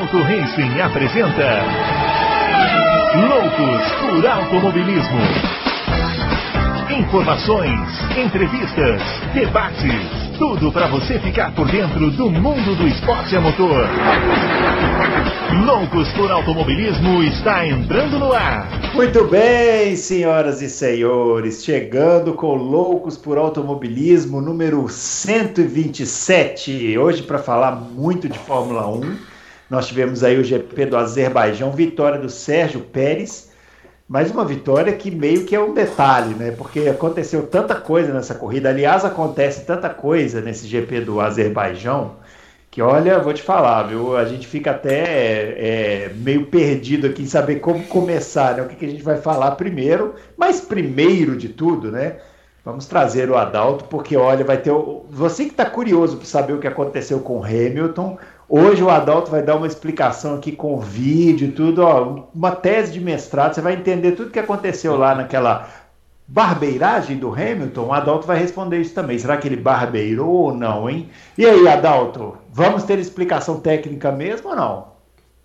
Auto Racing apresenta Loucos por Automobilismo. Informações, entrevistas, debates, tudo para você ficar por dentro do mundo do esporte a motor. Loucos por Automobilismo está entrando no ar. Muito bem, senhoras e senhores, chegando com Loucos por Automobilismo número 127. Hoje para falar muito de Fórmula 1. Nós tivemos aí o GP do Azerbaijão, vitória do Sérgio Pérez, mas uma vitória que meio que é um detalhe, né? Porque aconteceu tanta coisa nessa corrida. Aliás, acontece tanta coisa nesse GP do Azerbaijão que olha, vou te falar, viu? A gente fica até é, meio perdido aqui em saber como começar, né? O que, que, a gente vai falar primeiro, mas primeiro de tudo, né? Vamos trazer o Adalto, porque olha, vai ter. O... Você que está curioso para saber o que aconteceu com o Hamilton, hoje o Adalto vai dar uma explicação aqui com vídeo e tudo, ó, uma tese de mestrado, você vai entender tudo que aconteceu lá naquela barbeiragem do Hamilton, o Adalto vai responder isso também. Será que ele barbeirou ou não, hein? E aí, Adalto, vamos ter explicação técnica mesmo ou não?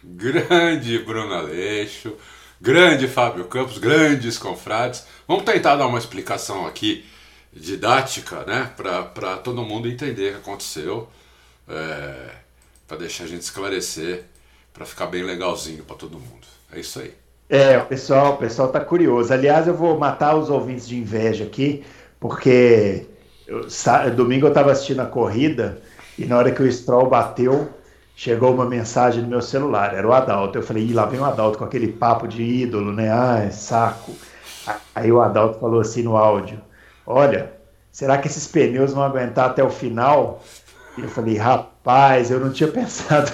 Grande Bruno Aleixo, grande Fábio Campos, grandes confrades. Vamos tentar dar uma explicação aqui didática, né? Para todo mundo entender o que aconteceu, é, para deixar a gente esclarecer, para ficar bem legalzinho para todo mundo. É isso aí. É, o pessoal, o pessoal tá curioso. Aliás, eu vou matar os ouvintes de inveja aqui, porque eu, domingo eu estava assistindo a corrida e na hora que o Stroll bateu, chegou uma mensagem no meu celular. Era o Adalto. Eu falei, lá vem o Adalto com aquele papo de ídolo, né? Ah, saco. Aí o Adalto falou assim no áudio: Olha, será que esses pneus vão aguentar até o final? E eu falei, rapaz, eu não tinha pensado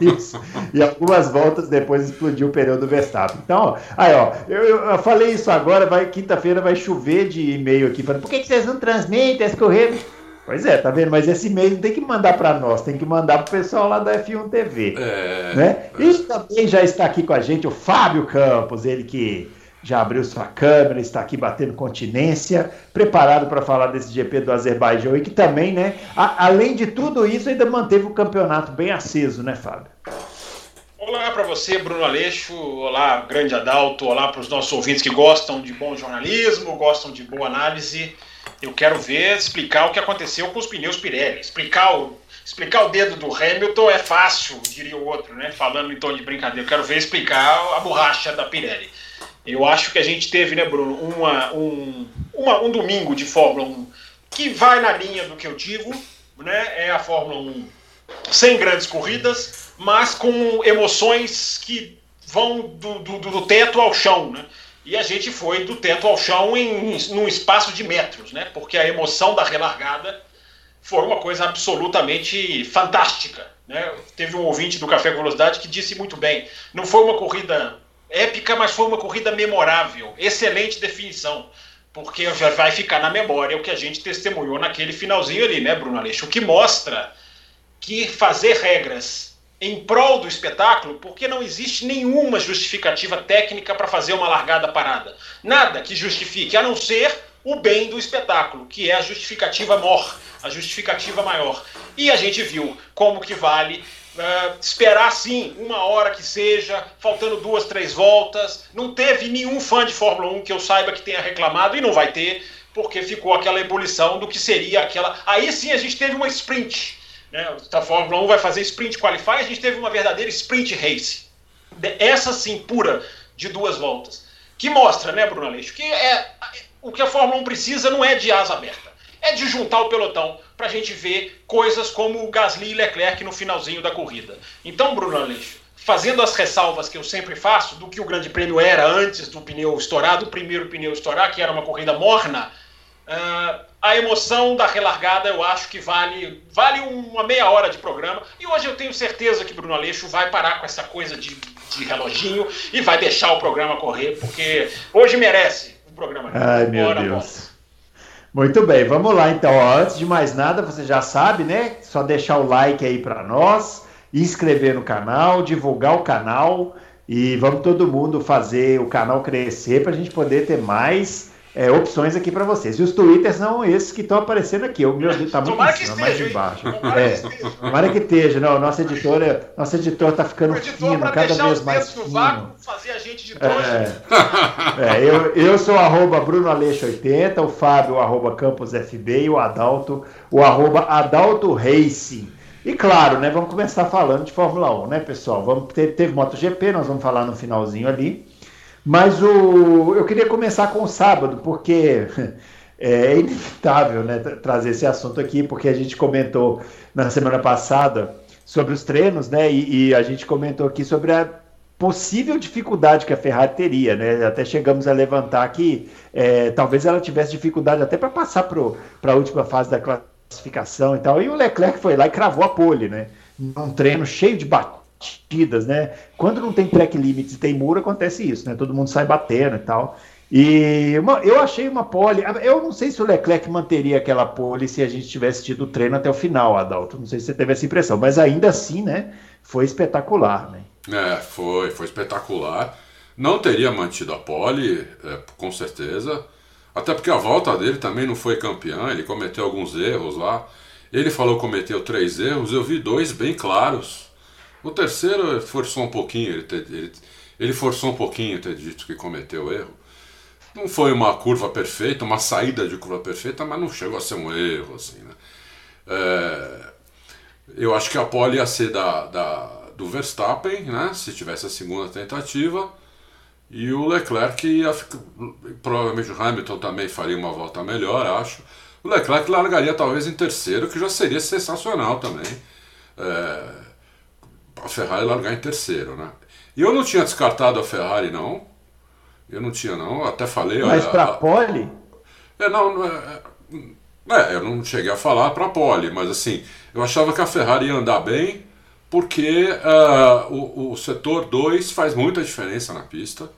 nisso. e algumas voltas depois explodiu o pneu do Verstappen. Então, ó, aí, ó, eu, eu, falei isso agora, vai quinta-feira vai chover de e-mail aqui, falando, por que, que vocês não transmitem esse correio? Pois é, tá vendo? Mas esse e-mail não tem que mandar para nós, tem que mandar para o pessoal lá da F1 TV. É, né? É. E também já está aqui com a gente o Fábio Campos, ele que já abriu sua câmera, está aqui batendo continência, preparado para falar desse GP do Azerbaijão e que também, né, a, além de tudo isso, ainda manteve o campeonato bem aceso, né, Fábio? Olá para você, Bruno Aleixo. Olá, grande Adalto. Olá para os nossos ouvintes que gostam de bom jornalismo, gostam de boa análise. Eu quero ver, explicar o que aconteceu com os pneus Pirelli. Explicar o, explicar o dedo do Hamilton é fácil, diria o outro, né? Falando em tom de brincadeira. Eu quero ver explicar a borracha da Pirelli. Eu acho que a gente teve, né, Bruno, uma, um, uma, um domingo de Fórmula 1 que vai na linha do que eu digo, né? É a Fórmula 1 sem grandes corridas, mas com emoções que vão do, do, do teto ao chão, né? E a gente foi do teto ao chão em, em num espaço de metros, né? Porque a emoção da relargada foi uma coisa absolutamente fantástica. Né? Teve um ouvinte do Café Velocidade que disse muito bem: não foi uma corrida épica, mas foi uma corrida memorável. Excelente definição. Porque já vai ficar na memória o que a gente testemunhou naquele finalzinho ali, né, Bruno Aleixo? O que mostra que fazer regras em prol do espetáculo, porque não existe nenhuma justificativa técnica para fazer uma largada parada. Nada que justifique, a não ser o bem do espetáculo, que é a justificativa maior, a justificativa maior. E a gente viu como que vale Uh, esperar sim, uma hora que seja, faltando duas, três voltas. Não teve nenhum fã de Fórmula 1 que eu saiba que tenha reclamado e não vai ter, porque ficou aquela ebulição do que seria aquela. Aí sim a gente teve uma sprint. Né? A Fórmula 1 vai fazer sprint qualify, a gente teve uma verdadeira sprint race. Essa sim, pura, de duas voltas. Que mostra, né, Bruno Aleixo, que é, o que a Fórmula 1 precisa não é de asa aberta é de juntar o pelotão para a gente ver coisas como o Gasly e Leclerc no finalzinho da corrida. Então, Bruno Aleixo, fazendo as ressalvas que eu sempre faço do que o Grande Prêmio era antes do pneu estourar, do primeiro pneu estourar, que era uma corrida morna, uh, a emoção da relargada eu acho que vale, vale uma meia hora de programa. E hoje eu tenho certeza que Bruno Aleixo vai parar com essa coisa de, de reloginho e vai deixar o programa correr, porque hoje merece o programa. Ai, meu Bora, Deus. Muito bem, vamos lá então. Antes de mais nada, você já sabe, né? Só deixar o like aí para nós, inscrever no canal, divulgar o canal e vamos todo mundo fazer o canal crescer para a gente poder ter mais é, opções aqui para vocês. E os twitters são esses que estão aparecendo aqui. O meu está muito Tomara em cima, mais embaixo. Tomara, é, que tomara que esteja. Não, nossa editora, nossa editor está ficando editor fino, cada vez mais fino. Vácuo, fazer a gente de é, é, eu, eu sou arroba Bruno Aleixo 80, o Fábio arroba Campos FB e o Adalto, o arroba Adalto Racing. E claro, né, vamos começar falando de Fórmula 1, né, pessoal? Vamos ter, teve MotoGP, nós vamos falar no finalzinho ali. Mas o, eu queria começar com o sábado, porque é inevitável né, trazer esse assunto aqui, porque a gente comentou na semana passada sobre os treinos, né? E, e, a gente comentou aqui sobre a possível dificuldade que a Ferrari teria, né? Até chegamos a levantar que é, talvez ela tivesse dificuldade até para passar para a última fase da classificação e tal. E o Leclerc foi lá e cravou a pole, né? Num treino cheio de batidas batidas, né? Quando não tem track limits e tem muro, acontece isso, né? Todo mundo sai batendo e tal. E uma, eu achei uma pole. Eu não sei se o Leclerc manteria aquela pole se a gente tivesse tido o treino até o final, Adalto. Não sei se você teve essa impressão, mas ainda assim, né? Foi espetacular, né? É, foi, foi espetacular. Não teria mantido a pole, é, com certeza. Até porque a volta dele também não foi campeão, ele cometeu alguns erros lá. Ele falou que cometeu três erros, eu vi dois bem claros. O terceiro forçou um pouquinho, ele, ter, ele, ele forçou um pouquinho ter dito que cometeu erro. Não foi uma curva perfeita, uma saída de curva perfeita, mas não chegou a ser um erro, assim, né? É, eu acho que a pole ia ser da, da, do Verstappen, né? Se tivesse a segunda tentativa. E o Leclerc ia ficar, provavelmente o Hamilton também faria uma volta melhor, acho. O Leclerc largaria talvez em terceiro, que já seria sensacional também. É, a Ferrari largar em terceiro, né? E eu não tinha descartado a Ferrari, não. Eu não tinha, não. Até falei. Mas para a pole? É, não, não é, é, eu não cheguei a falar para pole, mas assim, eu achava que a Ferrari ia andar bem, porque uh, o, o setor 2 faz muita diferença na pista.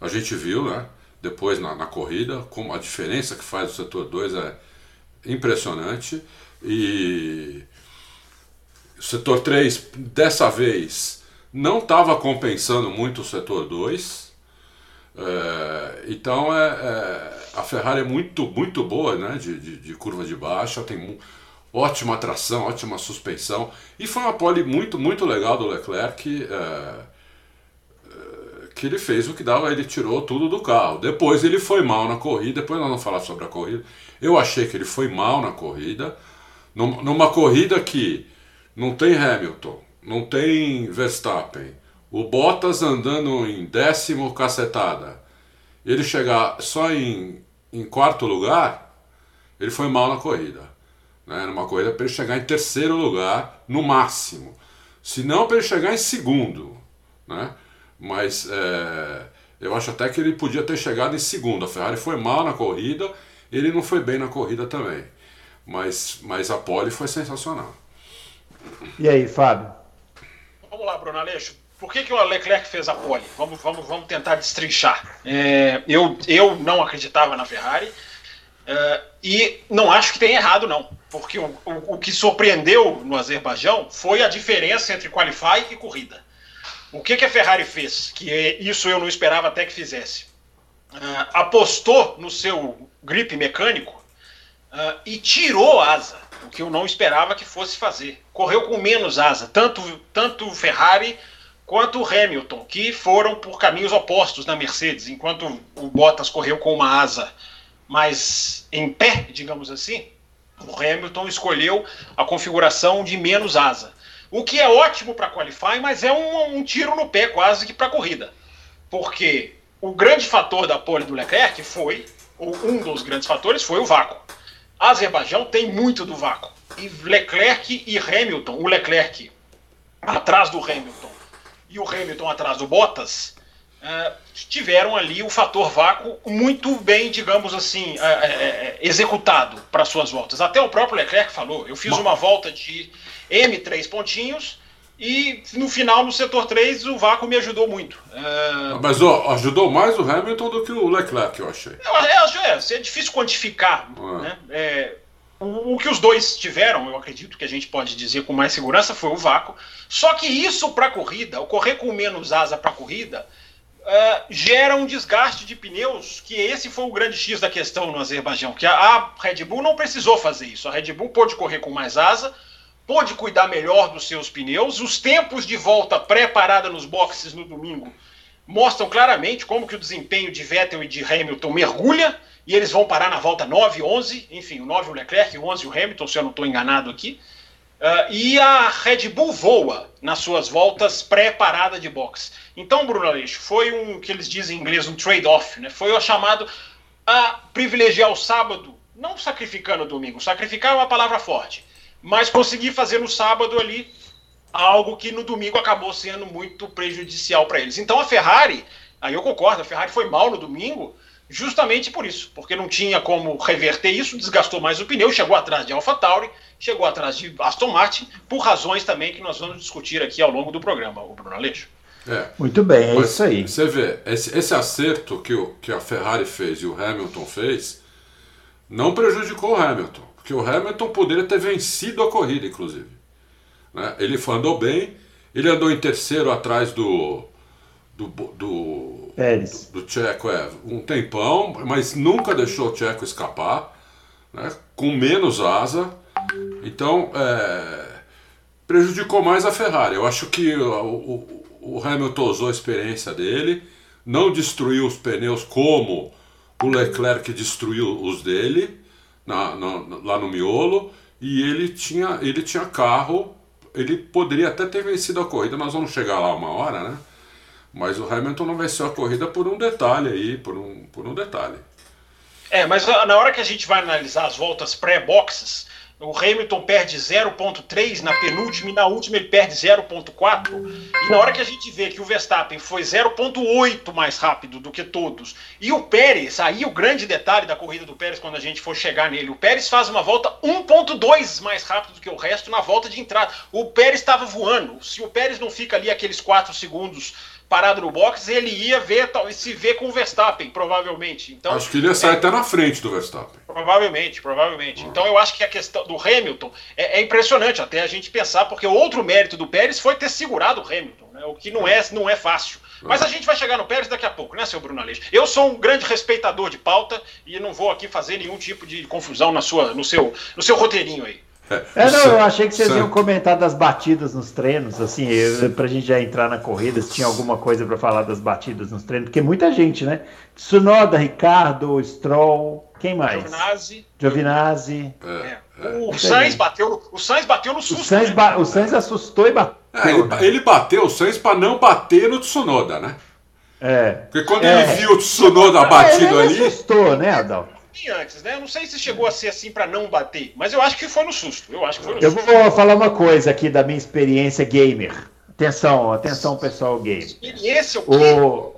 A gente viu, né? Depois na, na corrida, como a diferença que faz o setor 2 é impressionante. E o setor 3, dessa vez, não estava compensando muito o setor 2. É, então é, é, a Ferrari é muito, muito boa né, de, de, de curva de baixa, tem ótima tração, ótima suspensão. E foi uma pole muito, muito legal do Leclerc. É, é, que ele fez o que dava, ele tirou tudo do carro. Depois ele foi mal na corrida, depois nós vamos falar sobre a corrida. Eu achei que ele foi mal na corrida, numa corrida que não tem Hamilton, não tem Verstappen, o Bottas andando em décimo cacetada, ele chegar só em, em quarto lugar, ele foi mal na corrida. Né? Numa corrida para ele chegar em terceiro lugar, no máximo. Se não, para ele chegar em segundo. Né? Mas é, eu acho até que ele podia ter chegado em segundo. A Ferrari foi mal na corrida, ele não foi bem na corrida também. Mas, mas a pole foi sensacional. E aí, Fábio? Vamos lá, Bruno Aleixo. Por que, que o Leclerc fez a pole? Vamos, vamos, vamos tentar destrinchar. É, eu, eu não acreditava na Ferrari é, e não acho que tenha errado, não. Porque o, o, o, que surpreendeu no Azerbaijão foi a diferença entre qualify e corrida. O que, que a Ferrari fez? Que isso eu não esperava até que fizesse. Uh, apostou no seu grip mecânico uh, e tirou asa o que eu não esperava que fosse fazer. Correu com menos asa, tanto, tanto Ferrari quanto Hamilton, que foram por caminhos opostos na Mercedes, enquanto o Bottas correu com uma asa mais em pé, digamos assim, o Hamilton escolheu a configuração de menos asa. O que é ótimo para qualify, mas é um, um, tiro no pé quase que para corrida. Porque o grande fator da pole do Leclerc foi, ou um dos grandes fatores, foi o vácuo. Azerbaijão tem muito do vácuo. E Leclerc e Hamilton, o Leclerc atrás do Hamilton e o Hamilton atrás do Bottas, uh, tiveram ali o fator vácuo muito bem, digamos assim, uh, uh, executado para suas voltas. Até o próprio Leclerc falou: eu fiz uma volta de M3 pontinhos e no final, no setor 3, o vácuo me ajudou muito. É... Mas ó, ajudou mais o Hamilton do que o Leclerc, eu achei. É, é, é difícil quantificar. É. Né? É, o, que os dois tiveram, eu acredito que a gente pode dizer com mais segurança, foi o vácuo. Só que isso para corrida, o correr com menos asa para corrida, uh, gera um desgaste de pneus, que esse foi o grande X da questão no Azerbaijão, que a, a Red Bull não precisou fazer isso. A Red Bull pôde correr com mais asa, pôde cuidar melhor dos seus pneus. Os tempos de volta pré-parada nos boxes no domingo mostram claramente como que o desempenho de Vettel e de Hamilton mergulha, e eles vão parar na volta 9, 11, enfim, o 9 o Leclerc, o 11 o Hamilton, se eu não estou enganado aqui. Uh, e a Red Bull voa nas suas voltas pré-parada de boxe. Então, Bruno Aleixo, foi um que eles dizem em inglês um trade-off, né? Foi o chamado a privilegiar o sábado, não sacrificando o domingo. Sacrificar é uma palavra forte, mas conseguir fazer no sábado ali algo que no domingo acabou sendo muito prejudicial para eles. Então a Ferrari, aí eu concordo, a Ferrari foi mal no domingo, justamente por isso, porque não tinha como reverter isso, desgastou mais o pneu, chegou atrás de AlphaTauri, chegou atrás de Aston Martin, por razões também que nós vamos discutir aqui ao longo do programa, o Bruno Aleixo. É. Muito bem, é Mas isso aí. Você vê, esse, esse acerto que, o, que a Ferrari fez e o Hamilton fez não prejudicou o Hamilton, porque o Hamilton poderia ter vencido a corrida, inclusive. Né? Ele andou bem, ele andou em terceiro atrás do. do, do Pérez. Do Tcheco, é, um tempão, mas nunca deixou o Tcheco escapar, né? com menos asa. Então, é, prejudicou mais a Ferrari. Eu acho que o, o, o Hamilton usou a experiência dele, não destruiu os pneus como o Leclerc destruiu os dele na, na, lá no miolo e ele tinha, ele tinha carro, ele poderia até ter vencido a corrida, nós vamos chegar lá uma hora, né? Mas o Hamilton não venceu a corrida por um detalhe aí, por um, por um detalhe. É, mas na hora que a gente vai analisar as voltas pré-boxes, o Hamilton perde 0,3 na penúltima e na última ele perde 0,4. E na hora que a gente vê que o Verstappen foi 0,8 mais rápido do que todos, e o Pérez, aí o grande detalhe da corrida do Pérez quando a gente for chegar nele, o Pérez faz uma volta 1,2 mais rápido do que o resto na volta de entrada. O Pérez estava voando. Se o Pérez não fica ali aqueles 4 segundos parado no box, ele ia ver se ver com o Verstappen, provavelmente. Então, acho que ele ia sair é, até na frente do Verstappen. Provavelmente, provavelmente. Então eu acho que a questão do Hamilton é, é, impressionante até a gente pensar, porque o outro mérito do Pérez foi ter segurado o Hamilton, né? o que não é, não é fácil. Mas a gente vai chegar no Pérez daqui a pouco, né, seu Bruno Aleixo? Eu sou um grande respeitador de pauta e não vou aqui fazer nenhum tipo de confusão na sua, no, seu, no seu roteirinho aí. É, não, eu achei que vocês iam comentar das batidas nos treinos, assim, eu, pra gente já entrar na corrida, se tinha alguma coisa para falar das batidas nos treinos, porque muita gente, né? Tsunoda, Ricardo, Stroll, quem mais? Giovinazzi. Giovinazzi. É, é. O, Sainz bateu, o Sainz bateu no susto. O Sainz, né? o Sainz assustou e bateu. É, ele, ele, bateu o Sainz para não bater no Tsunoda, né? É. Porque quando ele é. viu o Tsunoda batido ele ali. assustou, né, Adalto? Antes, né? Eu não sei se chegou a ser assim para não bater, mas eu acho que foi no susto. Eu acho que foi no eu susto. vou falar uma coisa aqui da minha experiência gamer. Atenção, atenção, pessoal gamer. Experiência o quê? O,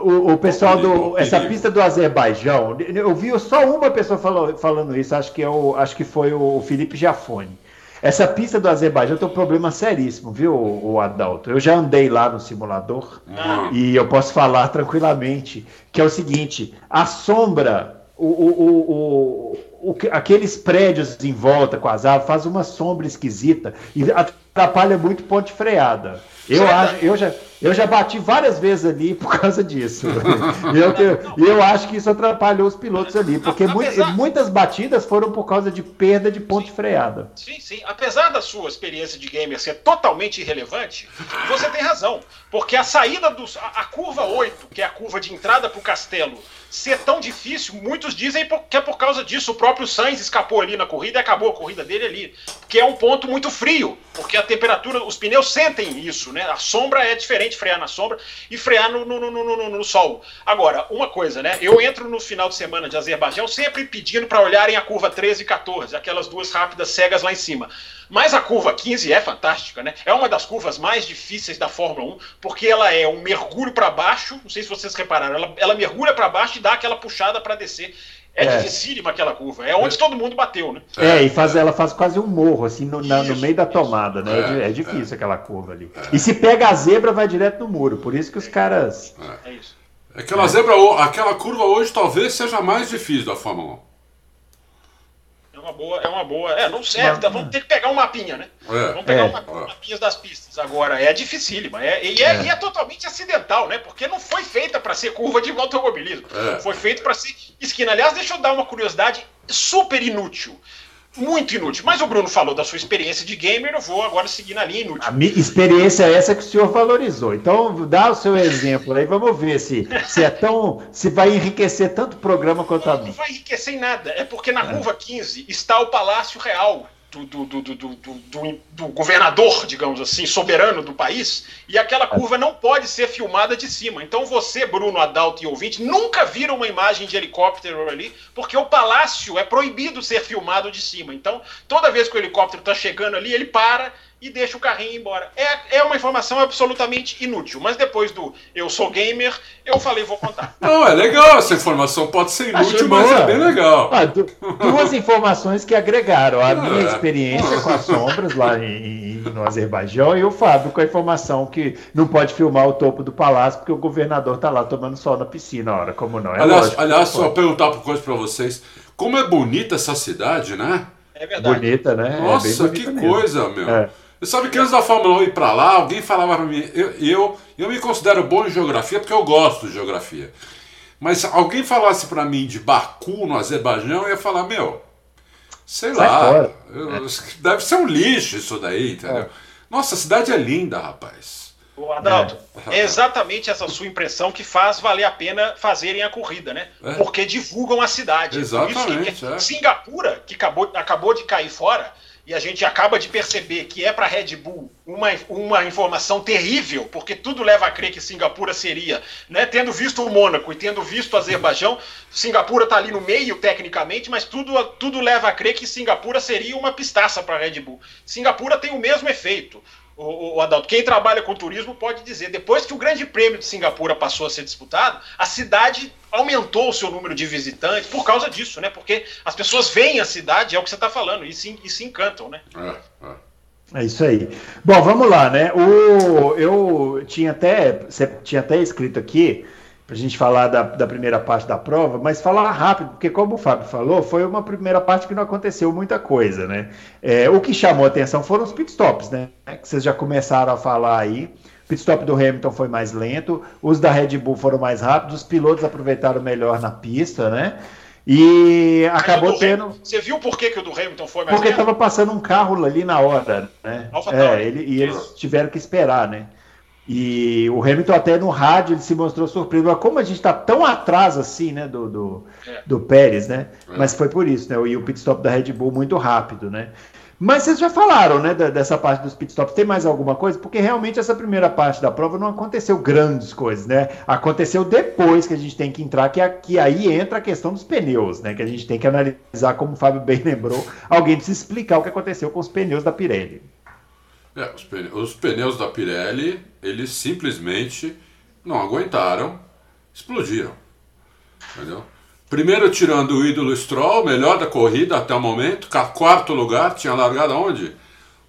o, o pessoal do. Essa pista do Azerbaijão, eu vi só uma pessoa falou, falando isso, acho que, eu, acho que foi o Felipe Jafone. Essa pista do Azerbaijão tem um problema seríssimo, viu, o Adalto? Eu já andei lá no simulador ah. e eu posso falar tranquilamente que é o seguinte: a sombra o, o, o, aqueles prédios em volta com as árvores faz uma sombra esquisita e atrapalha muito ponte freada. Eu, acho, eu, já, eu já bati várias vezes ali por causa disso. E eu, eu, eu acho que isso atrapalhou os pilotos ali, porque Apesar... muitas batidas foram por causa de perda de ponte sim. freada. Sim, sim. Apesar da sua experiência de gamer ser totalmente irrelevante, você tem razão. Porque a saída dos. A, a curva 8, que é a curva de entrada para o castelo, ser tão difícil, muitos dizem que é por causa disso. O próprio Sainz escapou ali na corrida e acabou a corrida dele ali. Porque é um ponto muito frio, porque a temperatura, os pneus sentem isso, né? A sombra é diferente frear na sombra e frear no, no, no, no, no sol. Agora, uma coisa, né? Eu entro no final de semana de Azerbaijão sempre pedindo para olharem a curva 13 e 14, aquelas duas rápidas cegas lá em cima. Mas a curva 15 é fantástica, né? É uma das curvas mais difíceis da Fórmula 1, porque ela é um mergulho para baixo, não sei se vocês repararam, ela, ela mergulha para baixo e dá aquela puxada para descer. É, é dificílima aquela curva, é onde é. todo mundo bateu, né? É, e faz, ela faz quase um morro, assim, no, na, no meio da tomada, né? É, é, é difícil aquela curva ali. E se pega a zebra, vai direto no muro, por isso que os caras. É, isso. Aquela zebra, aquela curva hoje talvez seja a mais difícil da Fórmula 1. Uma boa, é uma boa. É, não serve, tá, vamos ter que pegar um mapinha, né? É. Vamos pegar é. um mapinha, mapinhas das pistas. Agora, é dificílima. É, e, é, é. e é totalmente acidental, né? Porque não foi feita para ser curva de automobilismo. É. Foi feito para ser esquina. Aliás, deixa eu dar uma curiosidade super inútil muito inútil. Mas o Bruno falou da sua experiência de gamer, eu vou agora seguir na linha inútil. A minha experiência é essa que o senhor valorizou. Então, dá o seu exemplo aí, vamos ver se, se é tão. se vai enriquecer tanto o programa quanto a Não, não vai enriquecer em nada. É porque na é. curva 15 está o Palácio Real do, do, do, do, do, governador, digamos assim, soberano do país, e aquela curva não pode ser filmada de cima. Então você, Bruno, Adalto e ouvinte, nunca viram uma imagem de helicóptero ali, porque o palácio é proibido ser filmado de cima. Então, toda vez que o helicóptero está chegando ali, ele para e deixa o carrinho embora. É, é uma informação absolutamente inútil, mas depois do eu sou gamer, eu falei, vou contar. Não, é legal, essa informação pode ser inútil, mas é bem legal. Ah, duas informações que agregaram a minha é. experiência com as sombras lá em, no Azerbaijão e o Fábio com a informação que não pode filmar o topo do palácio porque o governador está lá tomando sol na piscina, hora como não. É aliás, lógico, aliás só perguntar uma coisa para vocês. Como é bonita essa cidade, né? É verdade. Bonita, né? É Nossa, é que mesmo. coisa, meu. É. Sabe que antes da Fórmula 1 ir para lá, alguém falava para mim, eu, eu, eu me considero bom em geografia porque eu gosto de geografia. Mas se alguém falasse para mim de Baku, no Azerbaijão, eu ia falar, meu, sei Sai lá, eu, deve ser um lixo isso daí, entendeu? É. Nossa, a cidade é linda, rapaz. O Adalto, é. é. exatamente essa sua impressão que faz valer a pena fazerem a corrida, né? É. Porque divulgam a cidade. Exatamente. Que, é. Singapura, que acabou, acabou de cair fora, e a gente acaba de perceber que é para a Red Bull uma, uma informação terrível, porque tudo leva a crer que Singapura seria, né, tendo visto o Mônaco e tendo visto o Azerbaijão, Singapura está ali no meio tecnicamente, mas tudo, tudo leva a crer que Singapura seria uma pistaça para a Red Bull. Singapura tem o mesmo efeito o, o, Adalto, quem trabalha com turismo pode dizer, depois que o Grande Prêmio de Singapura passou a ser disputado, a cidade aumentou o seu número de visitantes por causa disso, né? Porque as pessoas veem a cidade, é o que você está falando, e se, e se encantam, né? É, é. é, isso aí. Bom, vamos lá, né? O, eu tinha até, você tinha até escrito aqui para a gente falar da, da, primeira parte da prova, mas falar rápido, porque como o Fábio falou, foi uma primeira parte que não aconteceu muita coisa, né? É, o que chamou a atenção foram os pitstops, né? Que vocês já começaram a falar aí. O pitstop do Hamilton foi mais lento, os da Red Bull foram mais rápidos, os pilotos aproveitaram melhor na pista, né? E acabou tendo. Você viu por que, que o do Hamilton foi mais Porque estava passando um carro ali na hora, né? É, ele, e eles tiveram que esperar, né? E o Hamilton até no rádio ele se mostrou surpreso. Como a gente está tão atrás assim, né, do, do, é. do Pérez, né? É. Mas foi por isso, né? E o pit stop da Red Bull muito rápido, né? Mas vocês já falaram, né, dessa parte dos pitstops. Tem mais alguma coisa? Porque realmente essa primeira parte da prova não aconteceu grandes coisas, né? Aconteceu depois que a gente tem que entrar, que, aqui, aí entra a questão dos pneus, né? Que a gente tem que analisar, como o Fábio bem lembrou. Alguém precisa explicar o que aconteceu com os pneus da Pirelli. É, os, pneus, os pneus da Pirelli, eles simplesmente não aguentaram, explodiram. Entendeu? Primeiro tirando o ídolo Stroll, melhor da corrida até o momento, quarto lugar, tinha largado aonde?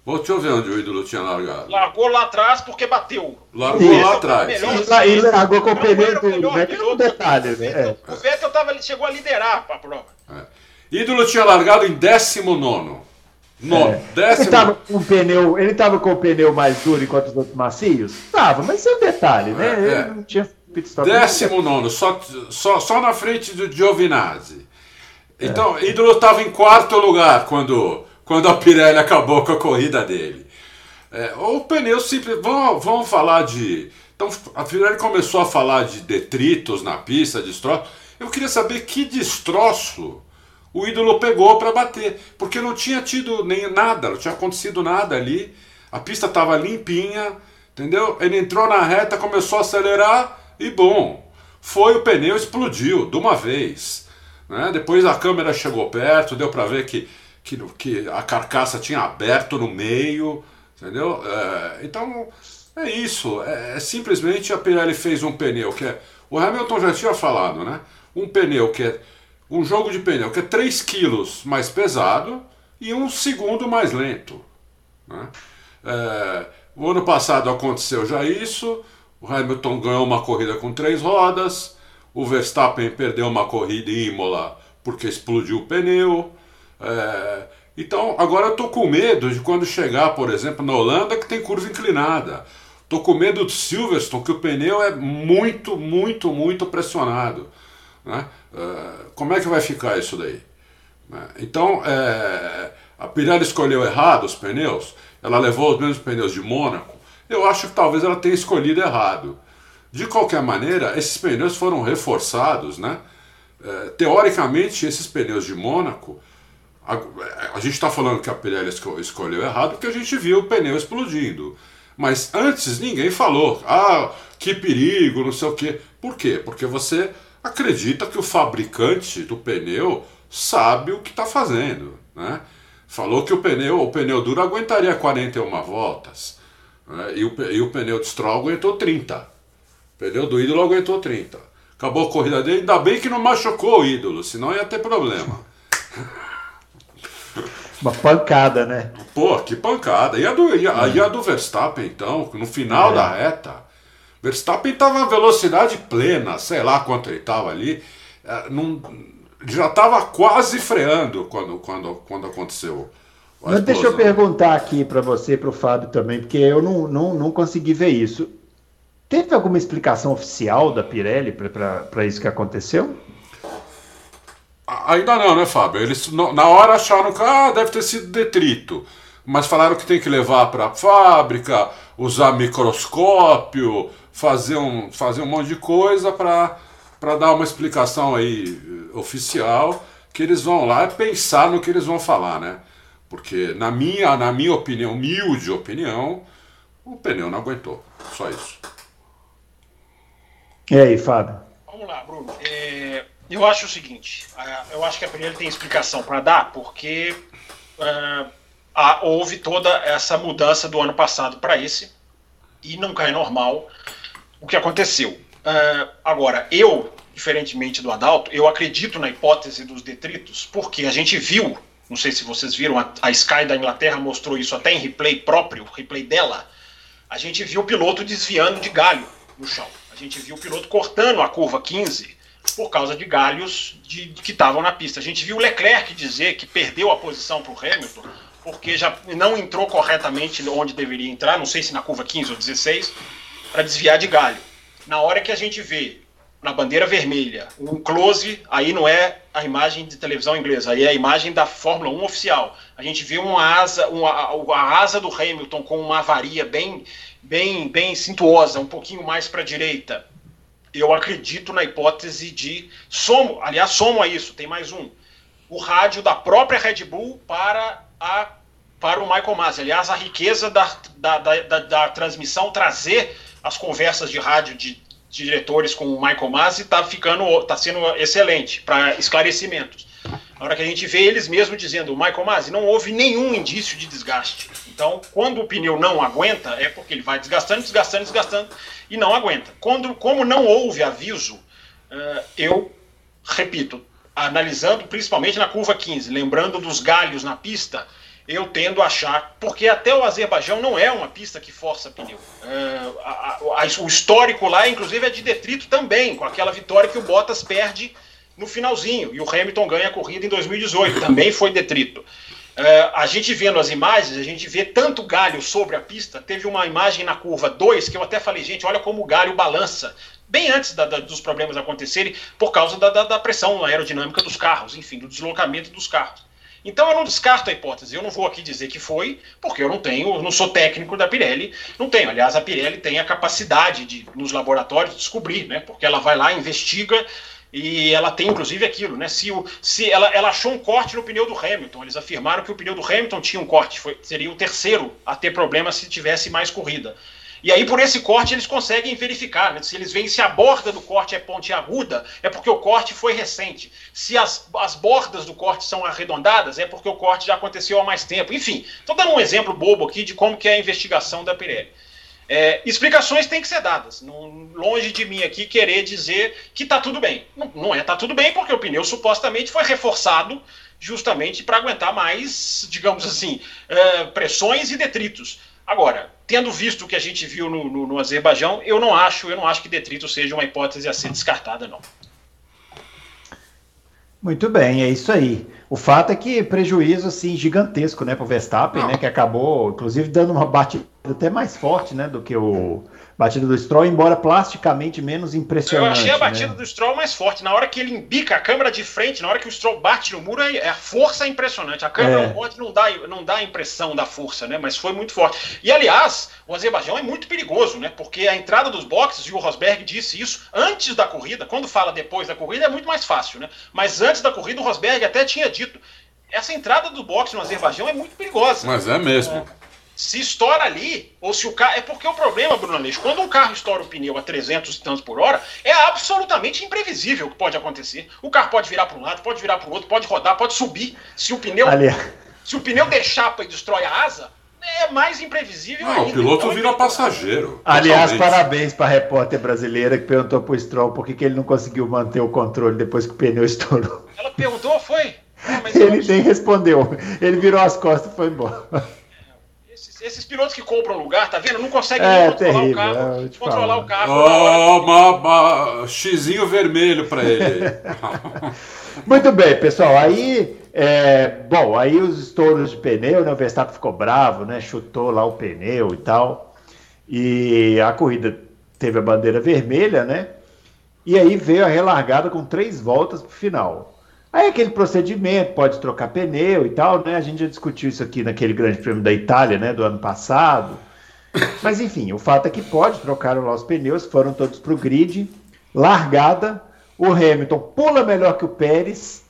Vou te ver onde o ídolo tinha largado. Largou lá atrás porque bateu. Largou Isso. lá atrás. E largou com o pneu do Vettel. Um detalhe, né? É. O Vettel tava, chegou a liderar a prova. É. Ídolo tinha largado em 19. No, é. décimo... Ele tava com o pneu, ele tava com o pneu mais duro enquanto os outros macios? Tava, mas isso é um detalhe, né? É, é. não tinha Décimo nono, só, só, só na frente do Giovinazzi. Então, é. Ídolo estava em quarto lugar quando, quando a Pirelli acabou com a corrida dele. É, o pneu simples. Vamos, vamos falar de. Então, a Pirelli começou a falar de detritos na pista, destroços. Eu queria saber que destroço o ídolo pegou para bater, porque não tinha tido nem nada, não tinha acontecido nada ali. A pista estava limpinha, entendeu? Ele entrou na reta, começou a acelerar e bom, foi o pneu explodiu de uma vez. Né? Depois a câmera chegou perto, deu para ver que, que, que, a carcaça tinha aberto no meio, entendeu? É, então é isso, é, é, simplesmente a Pirelli fez um pneu que é, o Hamilton já tinha falado, né? Um pneu que é um jogo de pneu que é 3 quilos mais pesado e um segundo mais lento. Né? É, o ano passado aconteceu já isso, o Hamilton ganhou uma corrida com três rodas, o Verstappen perdeu uma corrida em Imola porque explodiu o pneu. É, então, agora eu tô com medo de quando chegar, por exemplo, na Holanda, que tem curva inclinada. Tô com medo do Silverstone, que o pneu é muito, muito, muito pressionado. Né? É, como é que vai ficar isso daí? Né? Então, é, a Pirelli escolheu errado os pneus, ela levou os mesmos pneus de Mônaco. Eu acho que talvez ela tenha escolhido errado. De qualquer maneira, esses pneus foram reforçados, né? É, teoricamente, esses pneus de Mônaco, a, a gente está falando que a Pirelli escolheu errado porque a gente viu o pneu explodindo. Mas antes ninguém falou, ah, que perigo, não sei o quê. Por quê? Porque você acredita que o fabricante do pneu sabe o que está fazendo, né? Falou que o pneu, o pneu duro aguentaria 41 voltas. Né? E, o, e o pneu de Stroll aguentou 30. O pneu do ídolo aguentou 30. Acabou a corrida dele, ainda bem que não machucou o ídolo, senão ia ter problema. Uma pancada, né? Pô, que pancada. E a do, e a, e a do Verstappen, então, no final é. da reta, Verstappen estava a velocidade plena, sei lá quanto ele estava ali. É, não, já estava quase freando quando, quando, quando aconteceu. Mas deixa eu perguntar aqui para você, para o Fábio também, porque eu não, não, não consegui ver isso. Teve alguma explicação oficial da Pirelli para isso que aconteceu? Ainda não, né, Fábio? Eles na hora acharam que ah, deve ter sido detrito, mas falaram que tem que levar para a fábrica, usar microscópio, fazer um, fazer um monte de coisa para dar uma explicação aí eh, oficial, que eles vão lá pensar no que eles vão falar, né? Porque na minha, na minha opinião, humilde opinião, o pneu não aguentou. Só isso. E aí, Fábio? Vamos lá, Bruno. É, eu acho o seguinte: eu acho que a Pirelli tem explicação para dar, porque uh, a, houve toda essa mudança do ano passado para esse, e não cai normal o que aconteceu. Uh, agora, eu, diferentemente do Adalto, eu acredito na hipótese dos detritos, porque a gente viu não sei se vocês viram, a, a Sky da Inglaterra mostrou isso até em replay próprio, replay dela. A gente viu o piloto desviando de galho no chão. A gente viu o piloto cortando a curva 15 por causa de galhos de, de que estavam na pista. A gente viu o Leclerc dizer que perdeu a posição para o Hamilton porque já não entrou corretamente onde deveria entrar, não sei se na curva 15 ou 16, para desviar de galho. Na hora que a gente vê na bandeira vermelha, um close, aí não é a imagem de televisão inglesa, aí é a imagem da Fórmula 1 oficial. A gente vê uma asa, uma, a asa do Hamilton com uma avaria bem, bem, bem cintuosa, um pouquinho mais para a direita. Eu acredito na hipótese de somo, aliás, somo a isso, tem mais um. O rádio da própria Red Bull para a para o Michael Masi. Aliás, a riqueza da, da, da, da, transmissão trazer as conversas de rádio de diretores com o Michael Masi está ficando, tá sendo excelente para esclarecimentos. Na hora que a gente vê eles mesmo dizendo, Michael Masi, não houve nenhum indício de desgaste. Então, quando o pneu não aguenta, é porque ele vai desgastando, desgastando, desgastando e não aguenta. Quando, como não houve aviso, uh, eu repito, analisando principalmente na curva 15, lembrando dos galhos na pista, eu tendo a achar, porque até o Azerbaijão não é uma pista que força pneu. É, a, a, o histórico lá, inclusive, é de detrito também, com aquela vitória que o Bottas perde no finalzinho, e o Hamilton ganha a corrida em 2018, também foi detrito. É, a gente vendo as imagens, a gente vê tanto galho sobre a pista. Teve uma imagem na curva 2 que eu até falei, gente, olha como o galho balança. Bem antes da, da, dos problemas acontecerem, por causa da, da pressão aerodinâmica dos carros, enfim, do deslocamento dos carros. Então eu não descarto a hipótese. Eu não vou aqui dizer que foi, porque eu não tenho, não sou técnico da Pirelli, não tenho. Aliás, a Pirelli tem a capacidade de, nos laboratórios, descobrir, né? Porque ela vai lá, investiga e ela tem inclusive aquilo, né? Se, o, se ela, ela achou um corte no pneu do Hamilton, eles afirmaram que o pneu do Hamilton tinha um corte, foi, seria o terceiro a ter problema se tivesse mais corrida. E aí, por esse corte, eles conseguem verificar. Né? Se eles veem se a borda do corte é pontiaguda, é porque o corte foi recente. Se as, as bordas do corte são arredondadas, é porque o corte já aconteceu há mais tempo. Enfim, estou dando um exemplo bobo aqui de como que é a investigação da Pirelli. É, explicações têm que ser dadas. Não, longe de mim aqui querer dizer que está tudo bem. Não, não é está tudo bem, porque o pneu supostamente foi reforçado justamente para aguentar mais, digamos assim, é, pressões e detritos. Agora, tendo visto o que a gente viu no, no, no, Azerbaijão, eu não acho, eu não acho que detrito seja uma hipótese a ser descartada, não. Muito bem, é isso aí. O fato é que prejuízo assim gigantesco, né, para o Verstappen, né, que acabou, inclusive, dando uma batida até mais forte, né, do que o batida do Stroll, embora plasticamente menos impressionante. Eu achei a né? batida né? do Stroll mais forte. Na hora que ele embica a câmera de frente, na hora que o Stroll bate no muro, é, a força é impressionante. A câmera é. não dá, não dá a impressão da força, né? Mas foi muito forte. E aliás, o Azerbaijão é muito perigoso, né? Porque a entrada dos boxes, e o Rosberg disse isso antes da corrida, quando fala depois da corrida é muito mais fácil, né? Mas antes da corrida, o Rosberg até tinha dito. Essa entrada do boxe no Azerbaijão é muito perigosa. Mas é mesmo. É se estoura ali, ou se o carro. É porque o problema, Bruno Aleixo, quando um carro estoura o pneu a 300 e tantos por hora, é absolutamente imprevisível o que pode acontecer. O carro pode virar para um lado, pode virar para o outro, pode rodar, pode subir. Se o pneu. Ali... Se o pneu deixar e destrói a asa, é mais imprevisível Não, ainda. o piloto então, vira passageiro. Aliás, totalmente. parabéns para a repórter brasileira que perguntou para o Stroll por que, que ele não conseguiu manter o controle depois que o pneu estourou. Ela perguntou, foi? É, ele nem respondeu. Ele virou as costas e foi embora. Esses pilotos que compram lugar, tá vendo? Não conseguem é, controlar terrível, o carro. É, controlar o carro. Oh, uma, uma, xizinho vermelho para ele. Muito bem, pessoal. Aí, é, bom, aí os estouros de pneu, né? O Verstappen ficou bravo, né? Chutou lá o pneu e tal. E a corrida teve a bandeira vermelha, né? E aí veio a relargada com três voltas pro final. Aí aquele procedimento, pode trocar pneu e tal, né? A gente já discutiu isso aqui naquele Grande Prêmio da Itália, né? Do ano passado. Mas enfim, o fato é que pode trocar os pneus, foram todos para o grid, largada, o Hamilton pula melhor que o Pérez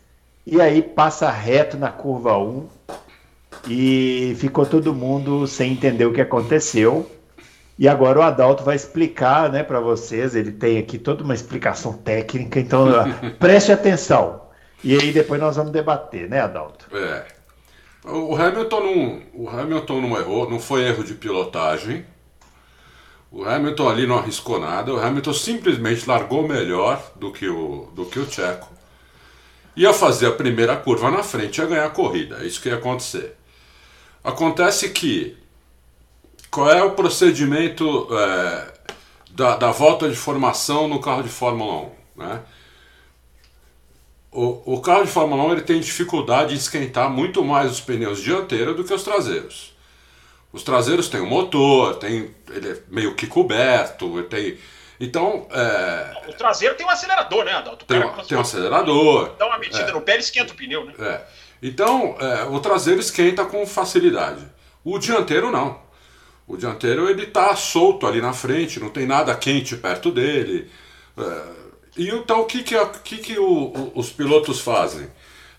e aí passa reto na curva 1 e ficou todo mundo sem entender o que aconteceu. E agora o Adalto vai explicar, né, para vocês. Ele tem aqui toda uma explicação técnica, então preste atenção. E aí depois nós vamos debater, né, Adalto? É. O Hamilton não, o Hamilton não errou, não foi erro de pilotagem. O Hamilton ali não arriscou nada. O Hamilton simplesmente largou melhor do que o, do que o Tcheco. Ia fazer a primeira curva na frente, ia ganhar a corrida. É isso que ia acontecer. Acontece que qual é o procedimento é, da, da volta de formação no carro de Fórmula 1? Né? O, o carro de Fórmula 1 ele tem dificuldade de esquentar muito mais os pneus dianteiros do que os traseiros. Os traseiros têm um motor, tem, ele é meio que coberto, tem. Então. É... O traseiro tem um acelerador, né, Adalto? Tem, um, tem um acelerador. Dá uma medida é. no pé e esquenta o pneu, né? É. Então, é, o traseiro esquenta com facilidade. O dianteiro não. O dianteiro ele está solto ali na frente, não tem nada quente perto dele. É, e então o que, que, que, que o, o, os pilotos fazem?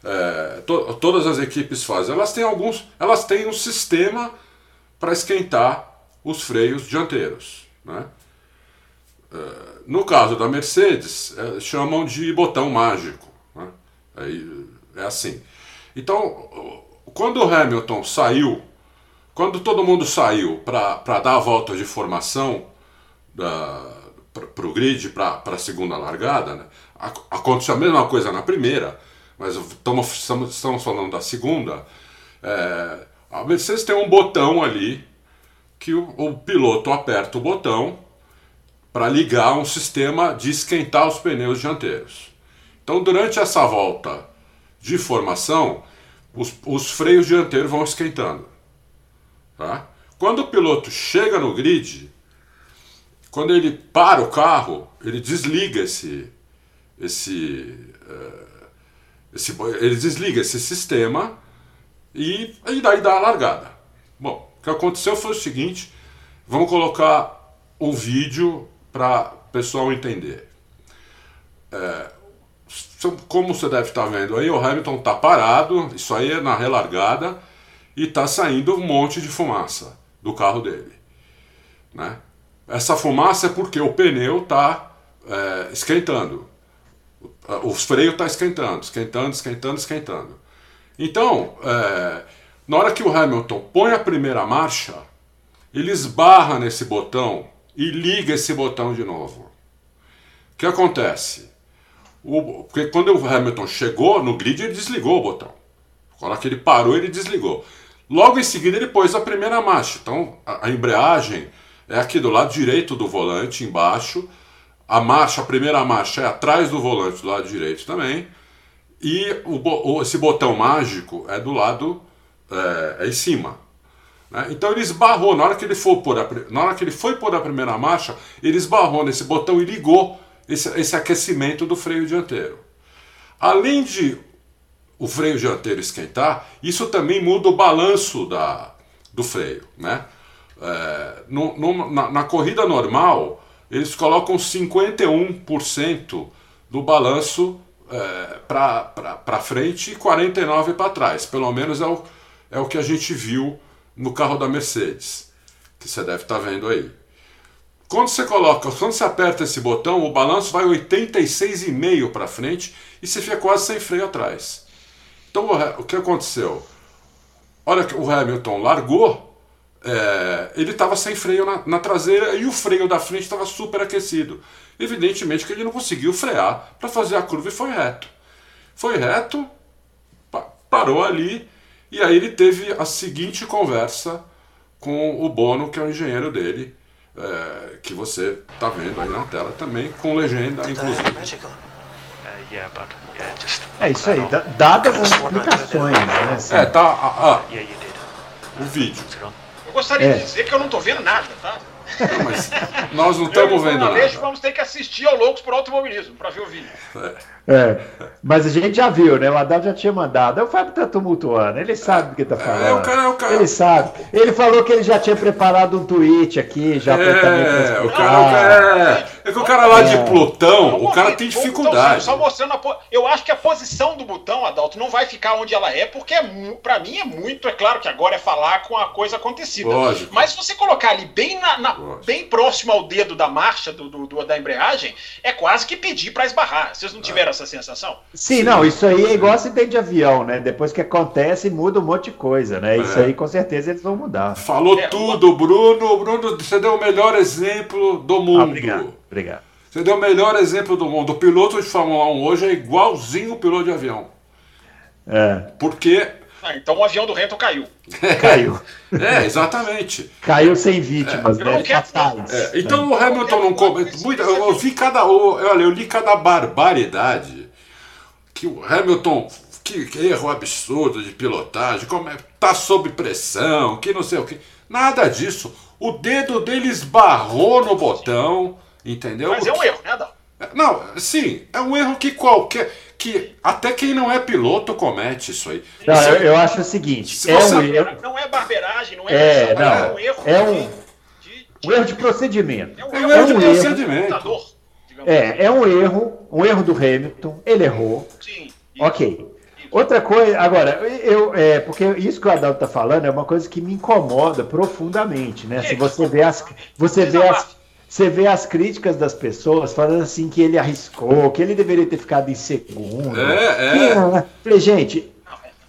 É, to, todas as equipes fazem. Elas têm alguns. Elas têm um sistema para esquentar os freios dianteiros. Né? É, no caso da Mercedes, é, chamam de botão mágico. Né? É, é assim. Então, quando o Hamilton saiu, quando todo mundo saiu para dar a volta de formação da, para o grid, para a segunda largada, né? aconteceu a mesma coisa na primeira, mas estamos, estamos falando da segunda. É, a Mercedes tem um botão ali que o, o piloto aperta o botão para ligar um sistema de esquentar os pneus dianteiros. Então, durante essa volta de formação, os, os freios dianteiros vão esquentando. Tá? Quando o piloto chega no grid, quando ele para o carro, ele desliga esse. esse, uh, esse ele desliga esse sistema e, e daí dá a largada. Bom, o que aconteceu foi o seguinte: vamos colocar um vídeo para o pessoal entender. É, como você deve estar vendo aí, o Hamilton está parado, isso aí é na relargada, e está saindo um monte de fumaça do carro dele. Né? Essa fumaça é porque o pneu está é, esquentando. O freio está esquentando, esquentando, esquentando, esquentando. Então, é, na hora que o Hamilton põe a primeira marcha, ele esbarra nesse botão e liga esse botão de novo. O que acontece? O, porque quando o Hamilton chegou no grid, ele desligou o botão. Na hora que ele parou, ele desligou. Logo em seguida, ele pôs a primeira marcha. Então, a, a embreagem é aqui do lado direito do volante, embaixo. A marcha, a primeira marcha é atrás do volante, do lado direito também. E o, esse botão mágico é do lado, é, é em cima. Né? Então ele esbarrou, na hora, que ele for por a, na hora que ele foi pôr a primeira marcha, ele esbarrou nesse botão e ligou esse, esse aquecimento do freio dianteiro. Além de o freio dianteiro esquentar, isso também muda o balanço da, do freio. Né? É, no, no, na, na, corrida normal, eles colocam 51% do balanço é, para frente e 49% para trás. Pelo menos é o, é o que a gente viu no carro da Mercedes, que você deve estar tá vendo aí. Quando você coloca, quando você aperta esse botão, o balanço vai 86,5 para frente e você fica quase sem freio atrás. Então o que aconteceu? Olha que o Hamilton largou, é, ele estava sem freio na, na, traseira e o freio da frente estava super aquecido. Evidentemente que ele não conseguiu frear para fazer a curva e foi reto. Foi reto, parou ali e aí ele teve a seguinte conversa com o Bono, que é o engenheiro dele, é, que você está vendo aí na tela também, com legenda inclusive. É isso aí, dadas as explicações, né? Assim. É, tá. Ah, ah, o vídeo. Eu gostaria é. de dizer que eu não estou vendo nada, tá? Não, mas nós não estamos vendo nada. Vamos ter que assistir ao Loucos por Automobilismo para ver o vídeo. É. É, mas a gente já viu, né? O Adalto já tinha mandado. O Fábio tá tumultuando, ele sabe do que tá falando. É, o cara, é o cara. Ele sabe. Ele falou que ele já tinha preparado um tweet aqui, já é. O cara, o cara, é, é que o cara lá de é. Plutão, o cara tem dificuldade. Só mostrando a, eu acho que a posição do botão, Adalto, não vai ficar onde ela é, porque é, para mim é muito, é claro que agora é falar com a coisa acontecida. Lógico. Mas se você colocar ali bem, na, na bem próximo ao dedo da marcha do, do, do da embreagem, é quase que pedir para esbarrar. Vocês não tiveram essa sensação? Sim, Sim, não, isso aí é igual acidente de avião, né? Depois que acontece, muda um monte de coisa, né? Isso é. aí com certeza eles vão mudar. Falou é, tudo, Bruno. Bruno, você deu o melhor exemplo do mundo. Ah, obrigado, obrigado. Você deu o melhor exemplo do mundo. O piloto de Fórmula 1 hoje é igualzinho o piloto de avião. É. Porque ah, então o avião do Hamilton caiu. caiu. É, exatamente. Caiu sem vítimas, é. né? É, então o Hamilton não come. Muito, eu, vi cada. Olha, eu li cada barbaridade que o Hamilton. Que, que erro absurdo de pilotagem, como é, tá sob pressão, que não sei o que. Nada disso. O dedo dele esbarrou no botão, entendeu? Mas é um erro, né, Adão? Não, sim, é um erro que qualquer que até quem não é piloto comete isso aí. Não, eu, eu, acho o seguinte: é um erro. Não é barbeiragem, não é. É, não, é um erro. É um, de, de, um erro de procedimento. É um, é um erro de procedimento. É, é um erro, um erro do Hamilton. Ele errou. Sim. Isso, ok. Isso. Outra coisa, agora, eu, é, porque isso que o Adalto está falando é uma coisa que me incomoda profundamente, né? Se você vê as, você vê as, você vê as críticas das pessoas falando assim que ele arriscou, que ele deveria ter ficado em segundo. É, é. Né? Falei, gente,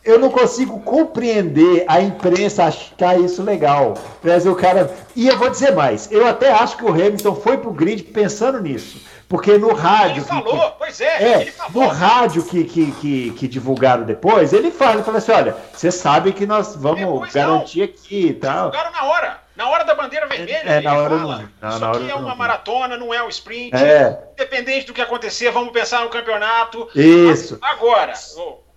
eu não consigo compreender a imprensa achar isso legal. Mas o cara. E eu vou dizer mais, eu até acho que o Hamilton foi pro grid pensando nisso. Porque no rádio. Ele falou, que, pois é, é No rádio que, que, que, que, divulgaram depois, ele fala, ele fala assim: olha, você sabe que nós vamos depois garantir não. aqui e tal. Divulgaram na hora. Na hora da bandeira vermelha, é, na hora fala, não, isso na aqui é uma maratona, não é um sprint. É. Independente do que acontecer, vamos pensar no campeonato. Isso. Agora,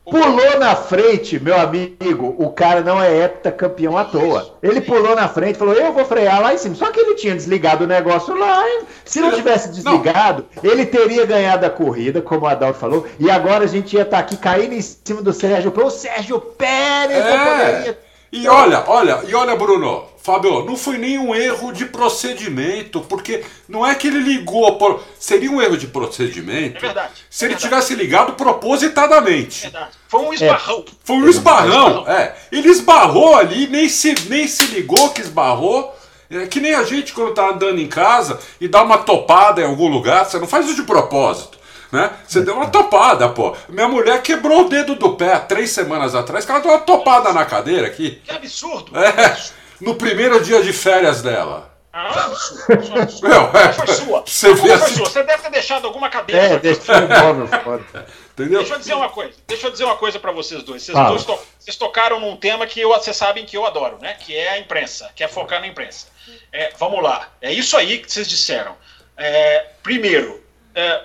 Pulou na frente, meu amigo, o cara não é heptacampeão à toa. Ele pulou na frente, falou, eu vou frear lá em cima. Só que ele tinha desligado o negócio lá. Hein? Se não tivesse desligado, não. ele teria ganhado a corrida, como o Adalto falou. E agora a gente ia estar tá aqui caindo em cima do Sérgio Pérez. O Sérgio Pérez é. poderia... E olha, olha, e olha, Bruno, Fábio, não foi nenhum erro de procedimento, porque não é que ele ligou. Por... Seria um erro de procedimento é verdade, se é ele verdade. tivesse ligado propositadamente. É verdade. Foi um esbarrão. É, foi um esbarrão, é. Ele esbarrou ali, nem se, nem se ligou que esbarrou. É que nem a gente quando tá andando em casa e dá uma topada em algum lugar, você não faz isso de propósito. Né? Você deu uma topada, pô. Minha mulher quebrou o dedo do pé três semanas atrás, que ela deu uma topada na cadeira aqui. Que absurdo! É no primeiro dia de férias dela. Ah, sua, Meu, é, foi sua. Você, vê assim... sua. você deve ter deixado alguma cabeça. É, deixou um móvel fora. Entendeu? Deixa eu dizer uma coisa. Deixa eu dizer uma coisa para vocês dois. Vocês, dois to... vocês tocaram num tema que eu, vocês sabem que eu adoro, né? Que é a imprensa, que é focar na imprensa. É, vamos lá. É isso aí que vocês disseram. É, primeiro, é,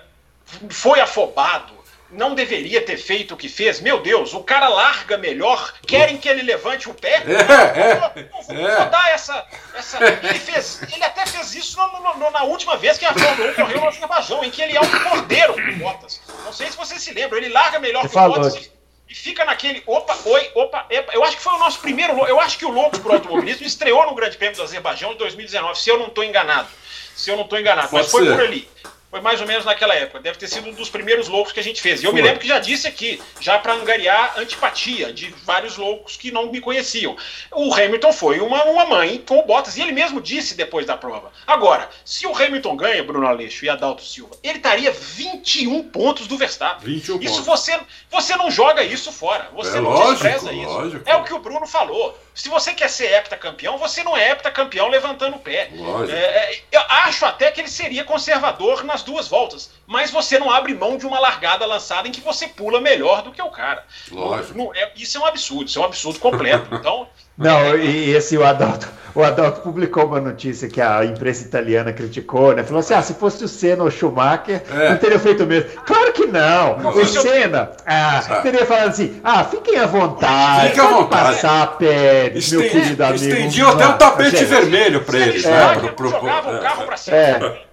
foi afobado não deveria ter feito o que fez. Meu Deus, o cara larga melhor, querem que ele levante o pé. É, é, vou, vou, é. dar essa, essa. Ele, fez, ele até fez isso no, no, na última vez que a Fórmula 1 correu no Azerbaijão, em que ele é um cordeiro com Bottas. Não sei se você se lembra, ele larga melhor que o Bottas e fica naquele opa, oi, opa, epa. Eu acho que foi o nosso primeiro. Eu acho que o Loucos pro Automobilismo estreou no Grande Prêmio do Azerbaijão em 2019, se eu não estou enganado. Se eu não estou enganado, Pode mas foi ser. por ali. Foi mais ou menos naquela época. Deve ter sido um dos primeiros loucos que a gente fez. E eu Foi. me lembro que já disse aqui, já para angariar antipatia de vários loucos que não me conheciam. O Hamilton foi uma, uma mãe com o Bottas, e ele mesmo disse depois da prova. Agora, se o Hamilton ganha, Bruno Aleixo e Adalto Silva, ele estaria 21 pontos do Verstappen. 21 isso pontos. você você não joga isso fora. Você é não lógico, despreza isso. Lógico. É o que o Bruno falou. Se você quer ser heptacampeão, você não é heptacampeão levantando o pé. É, é, eu acho até que ele seria conservador nas duas voltas, mas você não abre mão de uma largada lançada em que você pula melhor do que o cara. Lógico. Não, é, isso é um absurdo, isso é um absurdo completo. Então, não, e esse o Adalto, o Adalto publicou uma notícia que a imprensa italiana criticou, né? Falou assim: ah, se fosse o Senna ou o Schumacher, é. não teria feito o mesmo. Claro que não! não o Senna ah, teria falado assim: ah, fiquem à vontade, Fique à vontade. passar Pérez, meu querido amigo. Estendiam até um tapete vermelho para eles, né? Pro, pro, jogava o carro para cima. É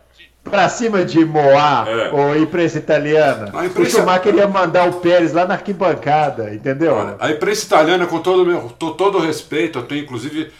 pra cima de Moá é. ou imprensa italiana, a imprensa... o Schumacher queria mandar o Pérez lá na arquibancada, entendeu? Olha, a imprensa italiana, com todo o meu, todo o respeito, eu tenho inclusive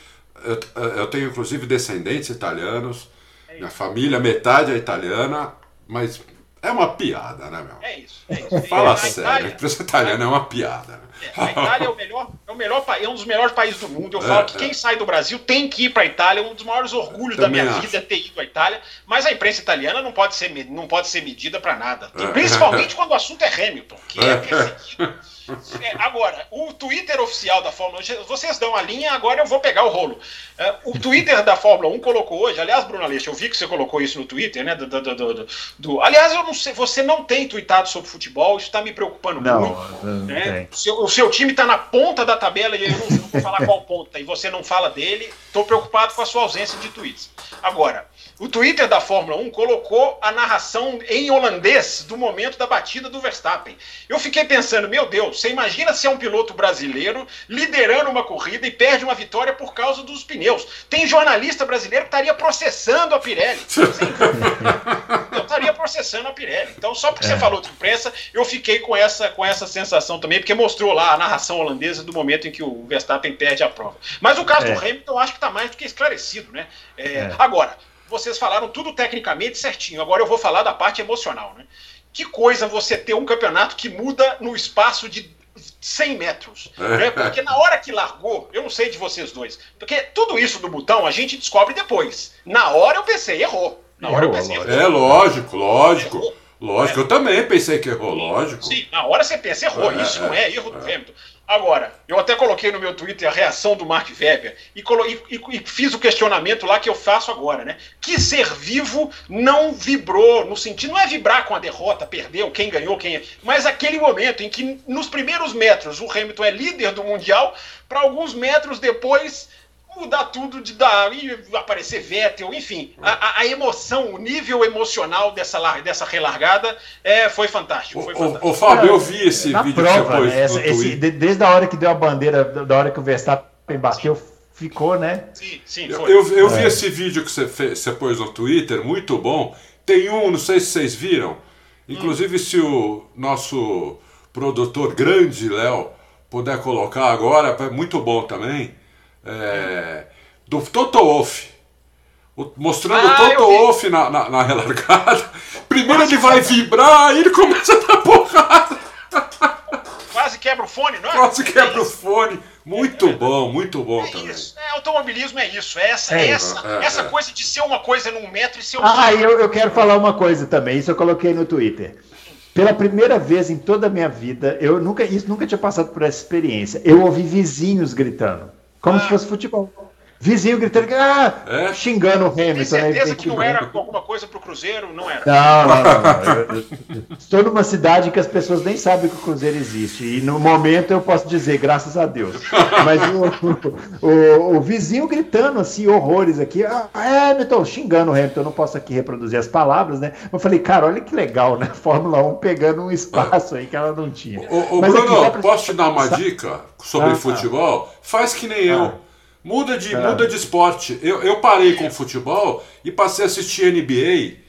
eu, eu tenho inclusive descendentes italianos, é minha família metade é italiana, mas é uma piada, né, meu? É isso. É isso. Fala a sério, Itália, a imprensa italiana é uma piada. Né? É, a Itália é o melhor, é o melhor é um dos melhores países do mundo. Eu é, falo que quem sai do Brasil tem que ir para a Itália. Um dos maiores orgulhos da minha acho. vida é ter ido à Itália. Mas a imprensa italiana não pode ser, não pode ser medida para nada. Principalmente quando o assunto é Hamilton, que é perseguido. É, agora, o Twitter oficial da Fórmula 1, vocês dão a linha, agora eu vou pegar o rolo. É, o Twitter da Fórmula 1 colocou hoje, aliás, Bruno Aleixo, eu vi que você colocou isso no Twitter, né? Do, do, do, do aliás, eu não sei, você não tem tweetado sobre futebol, isso está me preocupando não, muito. Não, né? seu, o seu time está na ponta da tabela e eu não, não vou falar qual ponta, e você não fala dele, estou preocupado com a sua ausência de tweets. Agora, o Twitter da Fórmula 1 colocou a narração em holandês do momento da batida do Verstappen. Eu fiquei pensando, meu Deus, você imagina se é um piloto brasileiro liderando uma corrida e perde uma vitória por causa dos pneus. Tem jornalista brasileiro que estaria processando a Pirelli. eu estaria processando a Pirelli. Então, só porque é. você falou de imprensa, eu fiquei com essa, com essa sensação também, porque mostrou lá a narração holandesa do momento em que o Verstappen perde a prova. Mas o caso é. do Hamilton, eu acho que está mais do que esclarecido, né? É, é. Agora, vocês falaram tudo tecnicamente certinho. Agora eu vou falar da parte emocional, né? Que coisa você ter um campeonato que muda no espaço de 100 metros. Né? Porque na hora que largou, eu não sei de vocês dois, porque tudo isso do botão a gente descobre depois. Na hora eu pensei, errou. Na hora eu pensei, errou. É lógico, lógico. Errou. Lógico, é. eu também pensei que errou, lógico. Sim, na hora você pensa, errou. É, isso não é erro do é. Hamilton. Agora, eu até coloquei no meu Twitter a reação do Mark Webber e, e, e, fiz o questionamento lá que eu faço agora, né? Que ser vivo não vibrou no sentido, não é vibrar com a derrota, perdeu, quem ganhou, quem é, mas aquele momento em que nos primeiros metros o Hamilton é líder do Mundial, para alguns metros depois mudar tudo, de dar e aparecer Vettel, enfim, a, a, emoção, o nível emocional dessa, dessa relargada é, foi fantástico. Foi fantástico. Ô, Fábio, eu vi esse Na vídeo prova, depois. Né, essa, esse, desde a hora que deu a bandeira, da hora que o Verstappen bateu, ficou, né? Sim, sim, foi. Eu, eu, eu é. vi esse vídeo que você, fez, você pôs no Twitter, muito bom. Tem um, não sei se vocês viram, inclusive hum. se o nosso produtor grande, Léo, puder colocar agora, é muito bom também é, do Toto Wolff. Mostrando ah, o Toto Wolff na, na, na, relargada. Primeiro ele vai vibrar, aí ele começa a dar porrada. Quase quebra o fone, não é? Quase quebra é o fone. Muito é, bom, muito bom é também. Isso. É, automobilismo é isso. É essa, é, essa, é, essa coisa de ser uma coisa num metro e ser outra. Ah, eu, eu quero falar uma coisa também. Isso eu coloquei no Twitter. Pela primeira vez em toda a minha vida, eu nunca, isso nunca tinha passado por essa experiência. Eu ouvi vizinhos gritando. Como ah. se fosse futebol. Vizinho gritando, ah, é? xingando o Hamilton. Tem certeza né? que não era alguma coisa pro Cruzeiro? Não era. Não, não, não. estou numa cidade que as pessoas nem sabem que o Cruzeiro existe. E no momento eu posso dizer, graças a Deus. Mas o, o, o vizinho gritando assim, horrores aqui. Ah, Hamilton, xingando o Hamilton. Eu não posso aqui reproduzir as palavras, né? Eu falei, cara, olha que legal, né? Fórmula 1 pegando um espaço aí que ela não tinha. O, o Bruno, aqui, posso te dar uma dica sobre ah, futebol? Faz que nem ah. eu. Muda de, é. muda de esporte. Eu, eu parei com futebol e passei a assistir NBA.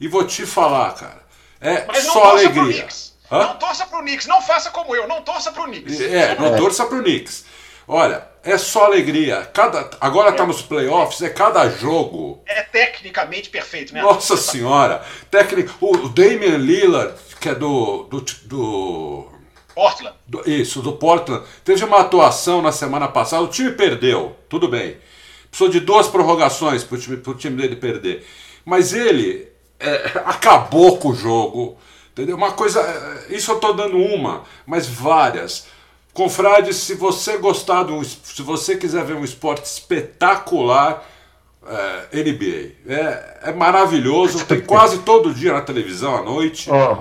E vou te falar, cara. É Mas só alegria. Não torça pro Knicks, não faça como eu, não torça pro Knicks. É, não é. torça pro Knicks. Olha, é só alegria. Cada, agora tá nos playoffs, é cada jogo. É tecnicamente perfeito, né? Nossa senhora. Técnico, o Damian Lillard, que é do, do, do Portland. Do, isso, do Portland. Teve uma atuação na semana passada, o time perdeu, tudo bem. Precisou de duas prorrogações para o time, time dele perder. Mas ele é, acabou com o jogo. Entendeu? Uma coisa. É, isso eu estou dando uma, mas várias. Confrade, se você gostar do. Se você quiser ver um esporte espetacular, é, NBA. É, é maravilhoso, tem quase todo dia na televisão à noite. Oh,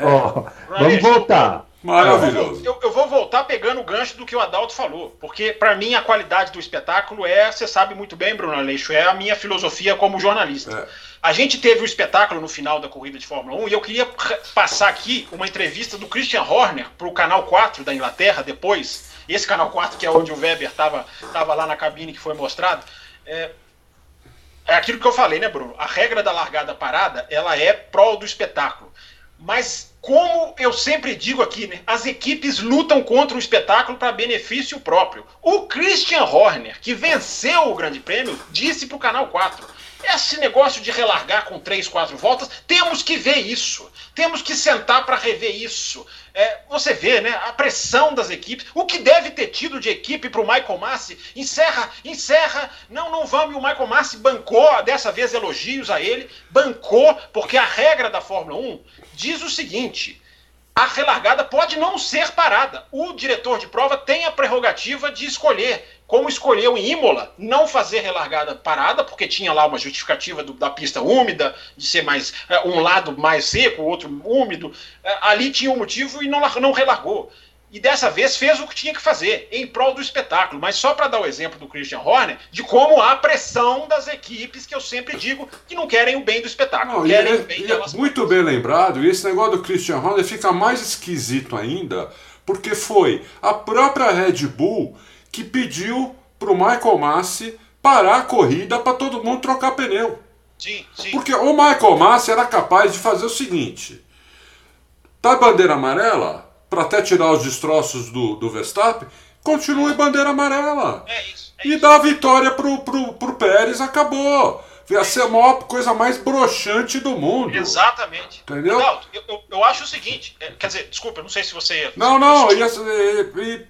oh. Vamos voltar. Maravilhoso. Eu, eu, vou voltar pegando o gancho do que o Adalto falou, porque para mim a qualidade do espetáculo é, você sabe muito bem, Bruno Aleixo, é a minha filosofia como jornalista. É. A gente teve o um espetáculo no final da corrida de Fórmula 1 e eu queria passar aqui uma entrevista do Christian Horner para o canal 4 da Inglaterra depois. Esse canal 4 que é onde o Weber estava tava lá na cabine que foi mostrado. É, é aquilo que eu falei, né, Bruno? A regra da largada parada, ela é prol do espetáculo. Mas como eu sempre digo aqui, né, as equipes lutam contra o espetáculo para benefício próprio. O Christian Horner, que venceu o Grande Prêmio, disse para o Canal 4: esse negócio de relargar com três, quatro voltas, temos que ver isso. Temos que sentar para rever isso. É, você vê, né, a pressão das equipes, o que deve ter tido de equipe para o Michael Massi, encerra, encerra, não, não vamos, e o Michael Massi bancou, dessa vez elogios a ele, bancou, porque a regra da Fórmula 1 diz o seguinte: a relargada pode não ser parada. O diretor de prova tem a prerrogativa de escolher, como escolheu em Imola, não fazer relargada parada, porque tinha lá uma justificativa do, da pista úmida, de ser mais é, um lado mais seco, o outro úmido. É, ali tinha um motivo e não, não relargou e dessa vez fez o que tinha que fazer, em prol do espetáculo. Mas só para dar o exemplo do Christian Horner, de como há pressão das equipes que eu sempre digo que não querem o bem do espetáculo. Não, querem é, o bem é muito bem lembrado, e esse negócio do Christian Horner fica mais esquisito ainda, porque foi a própria Red Bull que pediu para o Michael Massi parar a corrida para todo mundo trocar pneu. Sim, sim. Porque o Michael Massi era capaz de fazer o seguinte: tá bandeira amarela? para até tirar os destroços do, do Verstappen, continue bandeira amarela. É isso. É e isso. dá a vitória pro, pro, pro Pérez, acabou. Ia ser a maior coisa mais broxante do mundo. Exatamente. Entendeu? eu, eu, eu, acho o seguinte, é, quer dizer, desculpa, eu não sei se você. Não, não, ia, e,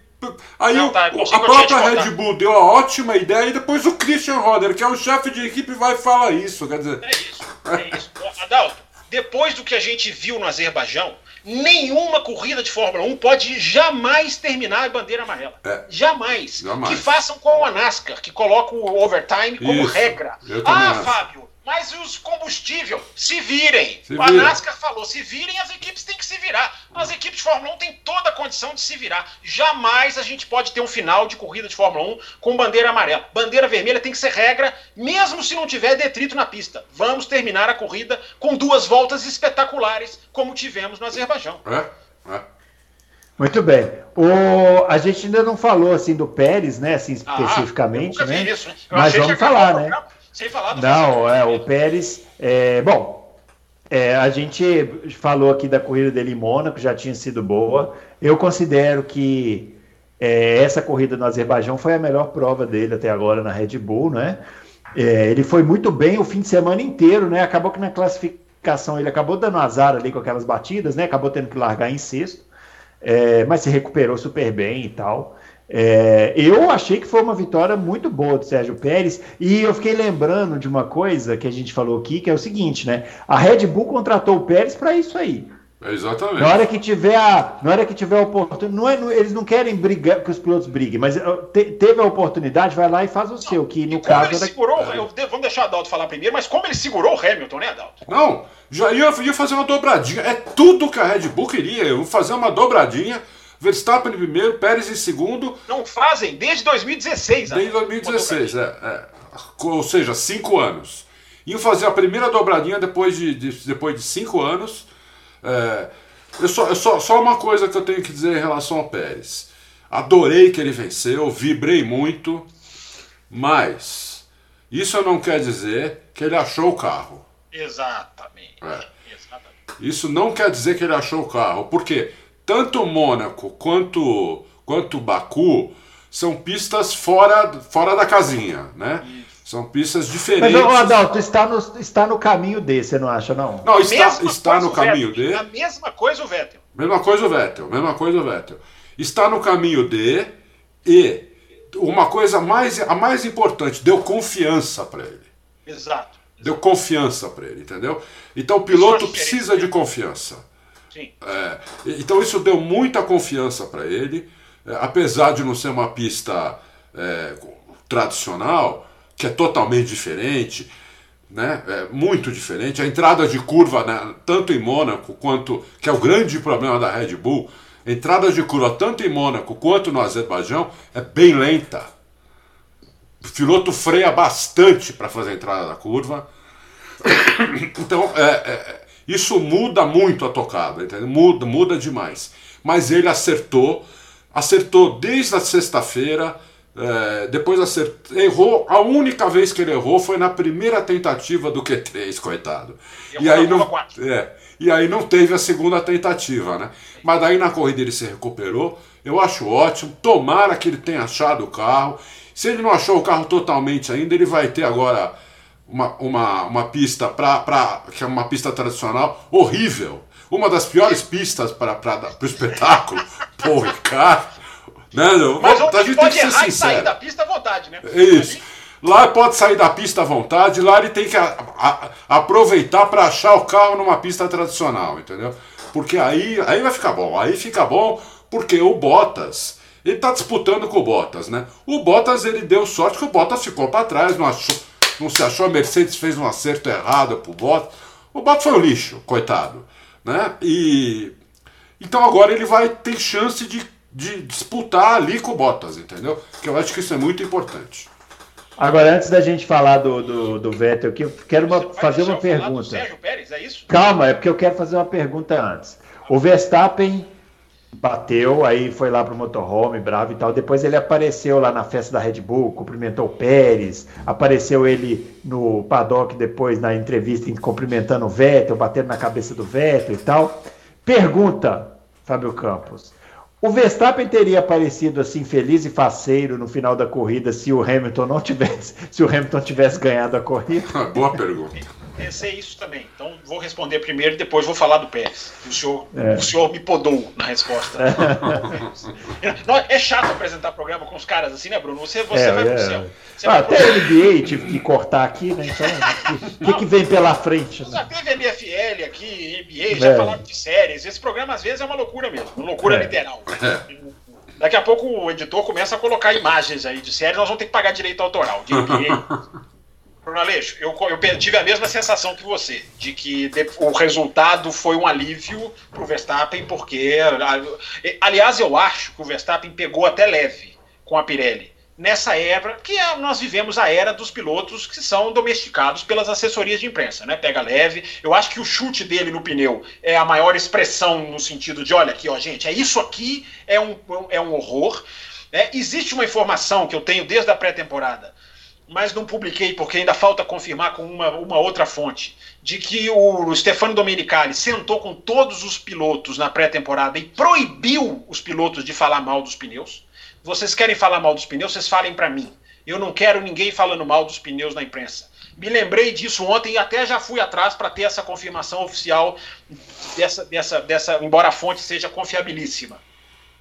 aí não, tá, o, a própria Red Bull deu a ótima ideia e depois o Christian Roder, que é o chefe de equipe, vai falar isso. Quer dizer. É isso, é isso. Adalto, depois do que a gente viu no Azerbaijão, nenhuma corrida de Fórmula 1 pode jamais terminar a bandeira amarela. É. Jamais. jamais. Que façam com a NASCAR, que coloca o overtime como Isso. regra. Ah, acho. Fábio, mas os combustível, se virem. Se a NASCAR falou, se virem, as equipes têm que se virar. As equipes de Fórmula 1 têm toda a condição de se virar. Jamais a gente pode ter um final de corrida de Fórmula 1 com bandeira amarela. Bandeira vermelha tem que ser regra, mesmo se não tiver detrito na pista. Vamos terminar a corrida com duas voltas espetaculares, como tivemos no Azerbaijão. É, é. Muito bem. O, a gente ainda não falou assim do Pérez, né? Assim, ah, especificamente, né? Isso, né? Mas vamos falar, né? Sem falar do Não, é, o Pérez. É, bom, é, a gente falou aqui da corrida dele em Mônaco, já tinha sido boa. Eu considero que é, essa corrida no Azerbaijão foi a melhor prova dele até agora na Red Bull, né? É, ele foi muito bem o fim de semana inteiro, né? Acabou que na classificação ele acabou dando azar ali com aquelas batidas, né? Acabou tendo que largar em sexto, é, mas se recuperou super bem e tal. É, eu achei que foi uma vitória muito boa do Sérgio Pérez e eu fiquei lembrando de uma coisa que a gente falou aqui, que é o seguinte, né? A Red Bull contratou o Pérez para isso aí. Exatamente. Na hora que tiver a, na hora que tiver a oportunidade, não é, não- eles não querem brigar que os pilotos briguem, mas te- teve a oportunidade, vai lá e faz o seu, que no caso ele era segurou, eu de- vamos deixar o Adalto falar primeiro, mas como ele segurou o Hamilton, né, Adalto? Não, já ia, ia fazer uma dobradinha. É tudo que a Red Bull queria. Eu vou fazer uma dobradinha. Verstappen em primeiro, Pérez em segundo, Não fazem desde 2016. desde Adalto. 2016. É, é. Ou seja, cinco anos. Iam fazer a primeira dobradinha depois de, de- depois de cinco anos. É, eu só, eu só, só uma coisa que eu tenho que dizer em relação ao Pérez. Adorei que ele venceu, vibrei muito, mas isso não quer dizer que ele achou o carro. Exatamente. É. Exatamente. Isso não quer dizer que ele achou o carro, porque tanto Mônaco quanto quanto Baku são pistas fora, fora da casinha, né? São pistas Mas, diferentes. ô, Adalto, está no, está no caminho desse, você não acha, não? Não, está, Mesma está no o caminho Vettel. D. A mesma coisa o Vettel. Mesma coisa o Vettel, mesma coisa o Vettel. Está no caminho D e uma coisa mais a mais importante, deu confiança para ele. Exato. Deu confiança para ele, entendeu? Então o piloto precisa de confiança. Sim. É, então isso deu muita confiança para ele, é, apesar de não ser uma pista é, tradicional, que é totalmente diferente, né? É muito diferente. A entrada de curva, né, tanto em Mônaco quanto que é o grande problema da Red Bull, entrada de curva tanto em Mônaco quanto no Azerbaijão é bem lenta. O piloto freia bastante para fazer a entrada da curva. Então, é, é, isso muda muito a tocada, entendeu? Muda, muda demais. Mas ele acertou, acertou desde a sexta-feira, é, depois acertou, errou, a única vez que ele errou foi na primeira tentativa do Q3, coitado. E aí não, é, e aí não teve a segunda tentativa, né? Mas daí na corrida ele se recuperou. Eu acho ótimo. Tomara que ele tenha achado o carro. Se ele não achou o carro totalmente ainda, ele vai ter agora uma, uma, uma pista pra, pra, que é uma pista tradicional horrível. Uma das piores pistas para o espetáculo. Pô, cara. Né? Mas a gente ele tem pode que ser e sair sincero. da pista à vontade, né? Isso. Lá pode sair da pista à vontade, lá ele tem que a- a- aproveitar para achar o carro numa pista tradicional, entendeu? Porque aí, aí vai ficar bom. Aí fica bom porque o Bottas, ele tá disputando com o Bottas, né? O Bottas ele deu sorte que o Bottas ficou para trás, não, achou, não se achou, a Mercedes fez um acerto errado pro Bottas. O Bottas foi um lixo, coitado, né? E então agora ele vai ter chance de, de disputar ali com o Bottas, entendeu? Que eu acho que isso é muito importante. Agora, antes da gente falar do, do, do Vettel aqui, eu quero uma- fazer uma pergunta. Sérgio Pérez, é isso? Calma, é porque eu quero fazer uma pergunta antes. O Verstappen bateu, aí foi lá pro motorhome, bravo e tal. Depois ele apareceu lá na festa da Red Bull, cumprimentou o Pérez, apareceu ele no paddock depois na entrevista cumprimentando o Vettel, batendo na cabeça do Vettel e tal. Pergunta, Fábio Campos. O Verstappen teria aparecido assim feliz e faceiro no final da corrida se o Hamilton não tivesse, se o Hamilton tivesse ganhado a corrida? Boa pergunta. Pensei isso também. Então vou responder primeiro e depois vou falar do Pérez. O senhor, É. o senhor me podou na resposta. Não, é chato apresentar programa com os caras assim, né, Bruno? Você, você É, vai é. pro céu. Você Ah, pro até a NBA tive que cortar aqui, né? Então, o que, que vem pela frente? Já Né? teve NFL aqui, NBA, já É. falaram de séries. Esse programa às vezes é uma loucura mesmo, uma loucura É. literal. Daqui a pouco o editor começa a colocar imagens aí de séries, nós vamos ter que pagar direito autoral de NBA. Bruno Aleixo, eu, eu tive a mesma sensação que você, de que o resultado foi um alívio para o Verstappen, porque, aliás, eu acho que o Verstappen pegou até leve com a Pirelli. Nessa era, que é- nós vivemos a era dos pilotos que são domesticados pelas assessorias de imprensa, né? Pega leve. Eu acho que o chute dele no pneu é a maior expressão no sentido de, olha aqui, ó, gente, é isso aqui, é um, é um horror. É, existe uma informação que eu tenho desde a pré-temporada, mas não publiquei porque ainda falta confirmar com uma, uma outra fonte, de que o Stefano Domenicali sentou com todos os pilotos na pré-temporada e proibiu os pilotos de falar mal dos pneus. Vocês querem falar mal dos pneus, vocês falem para mim. Eu não quero ninguém falando mal dos pneus na imprensa. Me lembrei disso ontem e até já fui atrás para ter essa confirmação oficial dessa, dessa, dessa, embora a fonte seja confiabilíssima.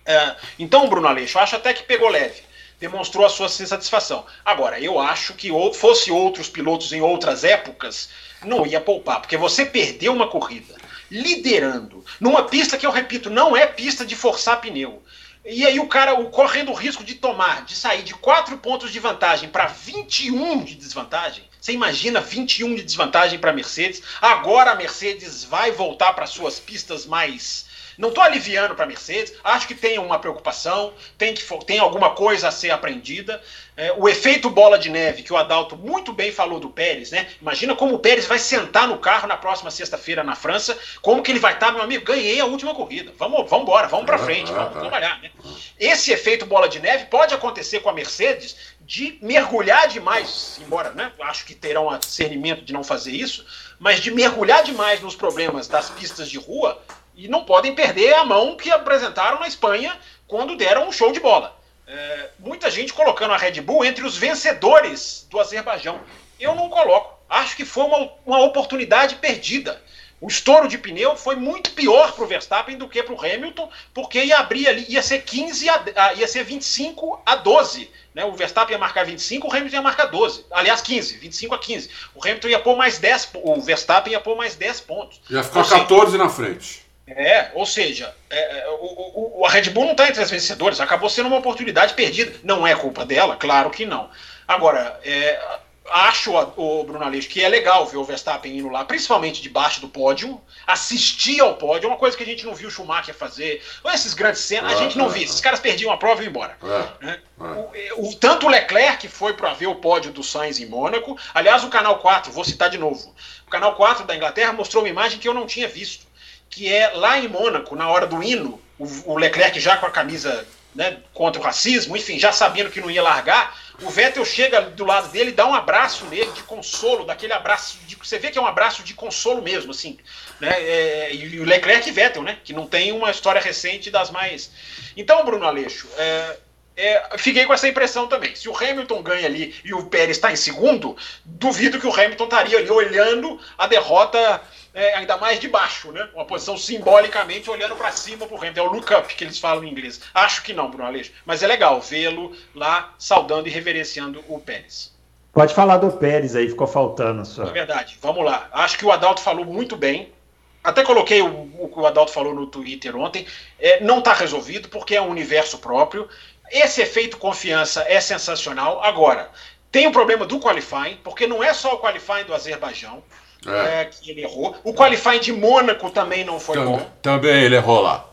É, então, Bruno Aleixo, acho até que pegou leve. Demonstrou a sua satisfação. Agora, eu acho que fosse outros pilotos em outras épocas, não ia poupar, porque você perdeu uma corrida. liderando, numa pista que eu repito, não é pista de forçar pneu. E aí o cara o, correndo o risco de tomar, de sair de 4 pontos de vantagem para 21 de desvantagem. Você imagina 21 de desvantagem para a Mercedes? Agora a Mercedes vai voltar para suas pistas mais não estou aliviando para a Mercedes, acho que tem uma preocupação, tem, que, tem alguma coisa a ser aprendida. É, o efeito bola de neve, que o Adalto muito bem falou do Pérez, né? Imagina como o Pérez vai sentar no carro na próxima sexta-feira na França, como que ele vai estar, tá, meu amigo, ganhei a última corrida. Vamos, vamos embora, vamos para frente, vamos trabalhar. Né? Esse efeito bola de neve pode acontecer com a Mercedes de mergulhar demais, embora né, acho que terão discernimento de não fazer isso, mas de mergulhar demais nos problemas das pistas de rua e não podem perder a mão que apresentaram na Espanha quando deram um show de bola. É, muita gente colocando a Red Bull entre os vencedores do Azerbaijão. Eu não coloco. Acho que foi uma, uma oportunidade perdida. O estouro de pneu foi muito pior para o Verstappen do que para o Hamilton, porque ia abrir ali, ia ser 15 a, ia ser 25 a 12. Né? O Verstappen ia marcar 25, o Hamilton ia marcar 12. Aliás, 15, 25 a 15. O Hamilton ia pôr mais 10, o Verstappen ia pôr mais 10 pontos. Ia ficar Ou 14 seja, na frente. É, ou seja, é, é, o, o, a Red Bull não está entre as vencedoras, acabou sendo uma oportunidade perdida. Não é culpa dela, claro que não. Agora, é, acho, o Bruno Aleixo, que é legal ver o Verstappen indo lá, principalmente debaixo do pódio, assistir ao pódio, é uma coisa que a gente não viu o Schumacher fazer. Esses grandes cenas, a gente não viu. Esses caras perdiam a prova e iam embora. Né? O, o, tanto o Leclerc foi para ver o pódio do Sainz em Mônaco. Aliás, o Canal 4, vou citar de novo. O Canal 4 da Inglaterra mostrou uma imagem que eu não tinha visto que é lá em Mônaco, na hora do hino, o, Leclerc já com a camisa né, contra o racismo, enfim, já sabendo que não ia largar, o Vettel chega do lado dele dá um abraço nele de consolo, daquele abraço, de, você vê que é um abraço de consolo mesmo, assim, né, é, e o Leclerc e Vettel, né, que não tem uma história recente das mais... Então, Bruno Aleixo, é, é, fiquei com essa impressão também. Se o Hamilton ganha ali e o Pérez está em segundo, duvido que o Hamilton estaria ali olhando a derrota é, ainda mais de baixo, né? Uma posição simbolicamente olhando para cima pro Hamilton. É o look up que eles falam em inglês. Acho que não, Bruno Aleixo. Mas é legal vê-lo lá saudando e reverenciando o Pérez. Pode falar do Pérez aí, ficou faltando. Só. É verdade, vamos lá. Acho que o Adalto falou muito bem. Até coloquei o, o que o Adalto falou no Twitter ontem. É, não está resolvido porque é um universo próprio. Esse efeito confiança é sensacional. Agora, tem o problema do qualifying, porque não é só o qualifying do Azerbaijão é. É, que ele errou. O qualifying de Mônaco também não foi também, bom. Também ele errou lá.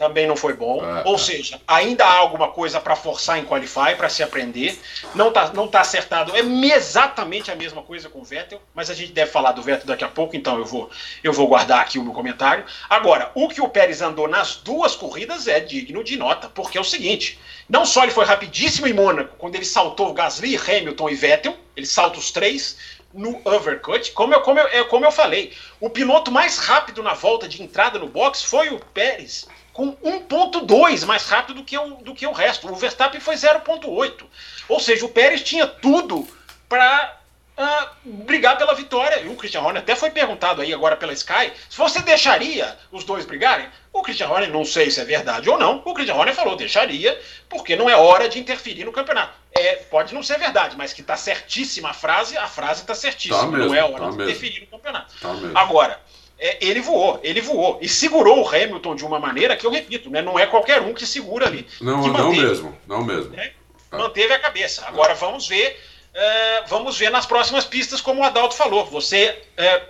Também não foi bom. É, Ou seja, ainda há alguma coisa para forçar em qualify, para se aprender. Não tá, não tá acertado. É exatamente a mesma coisa com o Vettel, mas a gente deve falar do Vettel daqui a pouco, então eu vou, eu vou guardar aqui o meu comentário. Agora, o que o Pérez andou nas duas corridas é digno de nota, porque é o seguinte: não só ele foi rapidíssimo em Mônaco, quando ele saltou Gasly, Hamilton e Vettel, ele salta os três, no overcut. Como eu, como, eu, é, como eu falei, o piloto mais rápido na volta de entrada no box foi o Pérez, com 1,2 mais rápido do que, o, do que o resto. O Verstappen foi 0,8. Ou seja, o Pérez tinha tudo para uh, brigar pela vitória. E o Christian Horner até foi perguntado aí agora pela Sky se você deixaria os dois brigarem. O Christian Horner, não sei se é verdade ou não, o Christian Horner falou, deixaria, porque não é hora de interferir no campeonato. É, pode não ser verdade, mas que está certíssima a frase, a frase está certíssima. Tá mesmo, não é hora tá de mesmo. interferir no campeonato. Tá Agora, é, ele voou, ele voou. E segurou o Hamilton de uma maneira que eu repito, né, não é qualquer um que segura ali. Não, não manteve, mesmo, não mesmo. Né, manteve a cabeça. Agora vamos ver é, vamos ver nas próximas pistas, como o Adalto falou. Você é,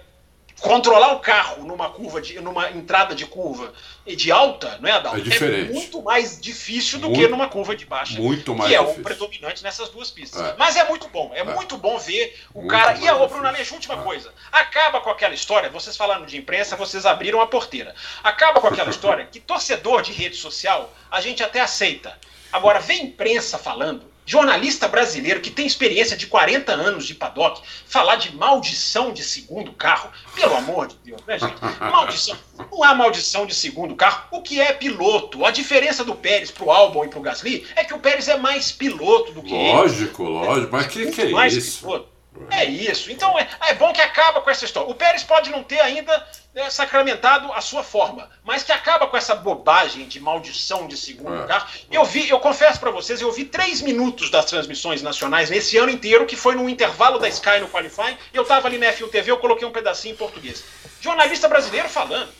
controlar o carro numa curva de, numa entrada de curva de alta, não é, Adalto? É, diferente. é muito mais difícil do muito, que numa curva de baixa. Muito mais Que é difícil. o predominante nessas duas pistas. É. Mas é muito bom, é, é, muito bom ver o muito cara. E a Bruno Aleixo, última coisa. Acaba com aquela história, vocês falando de imprensa, vocês abriram a porteira. Acaba com aquela história que torcedor de rede social a gente até aceita. Agora, vem imprensa falando jornalista brasileiro que tem experiência de 40 anos de paddock, falar de maldição de segundo carro, pelo amor de Deus, né, gente? Maldição. Não há maldição de segundo carro. O que é piloto? A diferença do Pérez pro Albon e pro Gasly é que o Pérez é mais piloto do que lógico, ele. Lógico, lógico. Mas que, que é isso? Piloto. É isso. Então é, é, bom que acaba com essa história. O Pérez pode não ter ainda é, sacramentado a sua forma, mas que acaba com essa bobagem de maldição de segundo é. carro. Eu vi, eu confesso para vocês, eu vi três minutos das transmissões nacionais nesse ano inteiro, que foi no intervalo da Sky no Qualifying. Eu tava ali na F1 TV, eu coloquei um pedacinho em português. Jornalista brasileiro falando.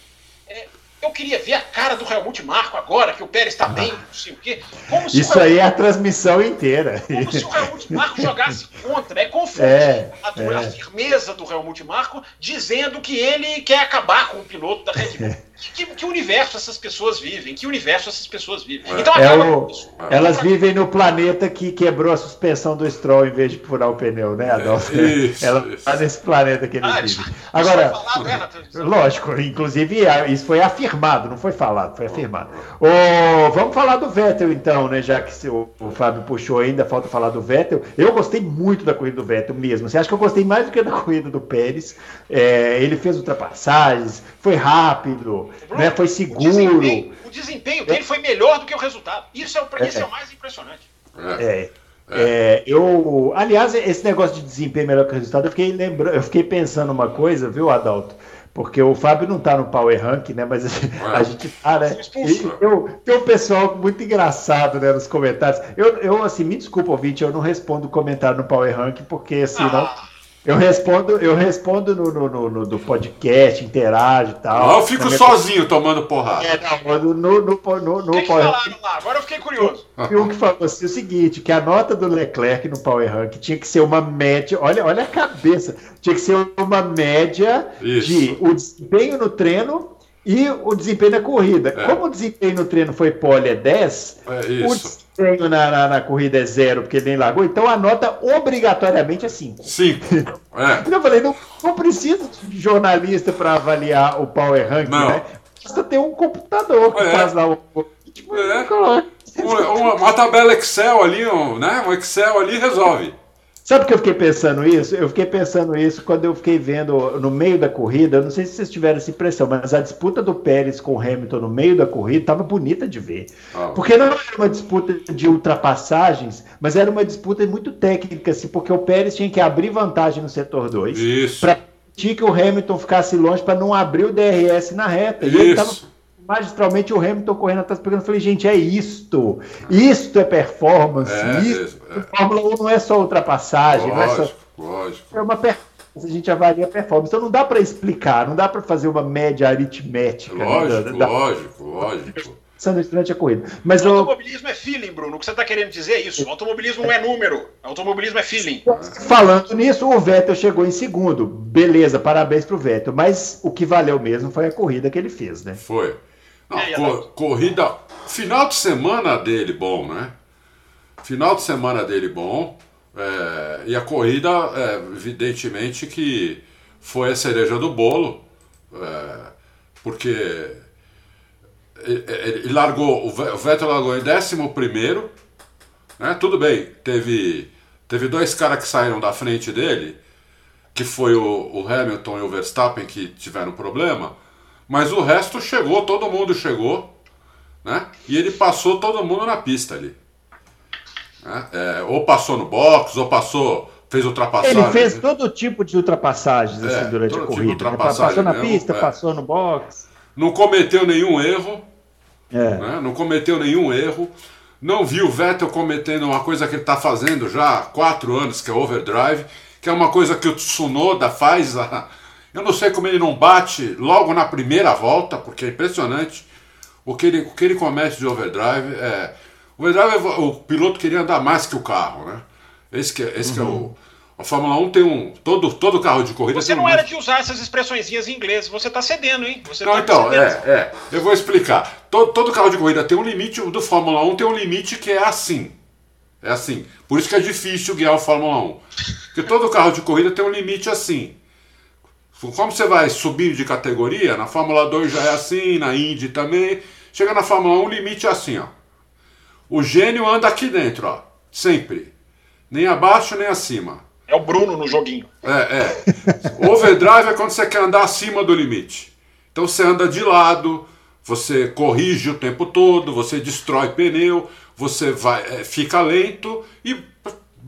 É, eu queria ver a cara do Helmut Marco agora, que o Pérez está bem, não sei o quê. Isso o aí é a transmissão inteira. Como se o Helmut Marco jogasse contra. É confundir é, a, é. a, firmeza do Helmut Marco dizendo que ele quer acabar com o piloto da Red Bull. Que, que, universo essas pessoas vivem? Que universo essas pessoas vivem? É. Então é o, Elas vivem no planeta que quebrou a suspensão do Stroll em vez de furar o pneu, né, Adolfo? É, isso, Ela está nesse planeta que eles ah, vivem. Agora, falado, né, lógico, inclusive isso foi afirmado, não foi falado, foi afirmado. Oh, vamos falar do Vettel então, né? Já que o, o Fábio puxou ainda, falta falar do Vettel. Eu gostei muito da corrida do Vettel mesmo. Você acha que eu gostei mais do que da corrida do Pérez? É, ele fez ultrapassagens, foi rápido, Bruno, né? foi seguro. O desempenho, o desempenho dele foi melhor do que o resultado. Isso é o, é, é o mais impressionante. É. é. É, eu, aliás, esse negócio de desempenho melhor que o resultado, eu fiquei lembrando, eu fiquei pensando uma coisa, viu, Adalto? Porque o Fábio não está no Power Rank, né? Mas a, a gente tá, né? E, eu, tem um pessoal muito engraçado né, nos comentários. Eu, eu, assim, me desculpa, ouvinte, eu não respondo comentário no Power Rank, porque senão. Ah eu respondo, eu respondo no, no, no, no do podcast, interage e tal. Não, eu fico minha... sozinho tomando porrada. É, não, no, no, no, no, no que Power Rank. lá? Agora eu fiquei curioso. O que falou assim, o seguinte: que a nota do Leclerc no Power Rank tinha que ser uma média. Olha, olha a cabeça. Tinha que ser uma média Isso. de o desempenho no treino e o desempenho da corrida. É. Como o desempenho no treino foi pole é 10, é o desempenho na, na, na, corrida é zero, porque nem largou, então a nota obrigatoriamente é 5. 5. É. Eu falei, não, não precisa de jornalista para avaliar o Power Rank, não. né? Basta ter um computador que é. faz lá o. Tipo, é. uma, uma, tabela Excel ali, um, né? Um Excel ali resolve. Sabe que eu fiquei pensando isso? Eu fiquei pensando isso quando eu fiquei vendo no meio da corrida. Eu não sei se vocês tiveram essa impressão, mas a disputa do Pérez com o Hamilton no meio da corrida estava bonita de ver. Ah. Porque não era uma disputa de ultrapassagens, mas era uma disputa muito técnica, assim, porque o Pérez tinha que abrir vantagem no setor 2 para que o Hamilton ficasse longe para não abrir o DRS na reta. Isso. E ele estava magistralmente o Hamilton correndo atrás pegando. Eu falei, gente, é isto. Isto é performance. É, isto, é. Fórmula 1 não é só ultrapassagem. Lógico, não é, só... lógico. é uma performance. A gente avalia a performance. Então não dá para explicar, não dá para fazer uma média aritmética. Lógico, né, da, lógico, lógico. Durante a corrida. Mas o automobilismo é feeling, Bruno. O que você está querendo dizer é isso. O automobilismo não é número. O automobilismo é feeling. Falando nisso, o Vettel chegou em segundo. Beleza, parabéns para o Vettel. Mas o que valeu mesmo foi a corrida que ele fez, né? Foi. Não, corrida. Final de semana dele bom, né? Final de semana dele bom. É, e a corrida, é, evidentemente, que foi a cereja do bolo. É, porque ele, ele, largou, o Vettel largou em 11 primeiro. Né? Tudo bem, teve, teve dois caras que saíram da frente dele, que foi o, o Hamilton e o Verstappen que tiveram problema. Mas o resto chegou, todo mundo chegou, né? E ele passou todo mundo na pista ali. Né? É, ou passou no box, ou passou, fez ultrapassagem. Ele fez todo tipo de ultrapassagens assim, é, durante a tipo corrida. Tipo passou na pista, é. passou no box. Não cometeu nenhum erro. É. Né? Não cometeu nenhum erro. Não viu o Vettel cometendo uma coisa que ele está fazendo já há quatro anos, que é overdrive, que é uma coisa que o Tsunoda faz há, eu não sei como ele não bate logo na primeira volta, porque é impressionante o que ele, o que ele comete de overdrive. É, o overdrive, o piloto queria andar mais que o carro, né? Esse que, esse uhum. que é o. Uhum. A Fórmula 1 tem um. Todo, todo carro de corrida Você não um... era de usar essas expressões em inglês. Você está cedendo, hein? Você não, tá então, é, é. Eu vou explicar. Todo, todo carro de corrida tem um limite. O do Fórmula 1 tem um limite que é assim. É assim. Por isso que é difícil guiar o Fórmula 1. Porque todo carro de corrida tem um limite assim. Como você vai subindo de categoria, na Fórmula 2 já é assim, na Indy também. Chega na Fórmula 1, o limite é assim, ó. O gênio anda aqui dentro, ó. Sempre. Nem abaixo, nem acima. É o Bruno no joguinho. É, é. Overdrive é quando você quer andar acima do limite. Então você anda de lado, você corrige o tempo todo, você destrói pneu, você vai, é, fica lento e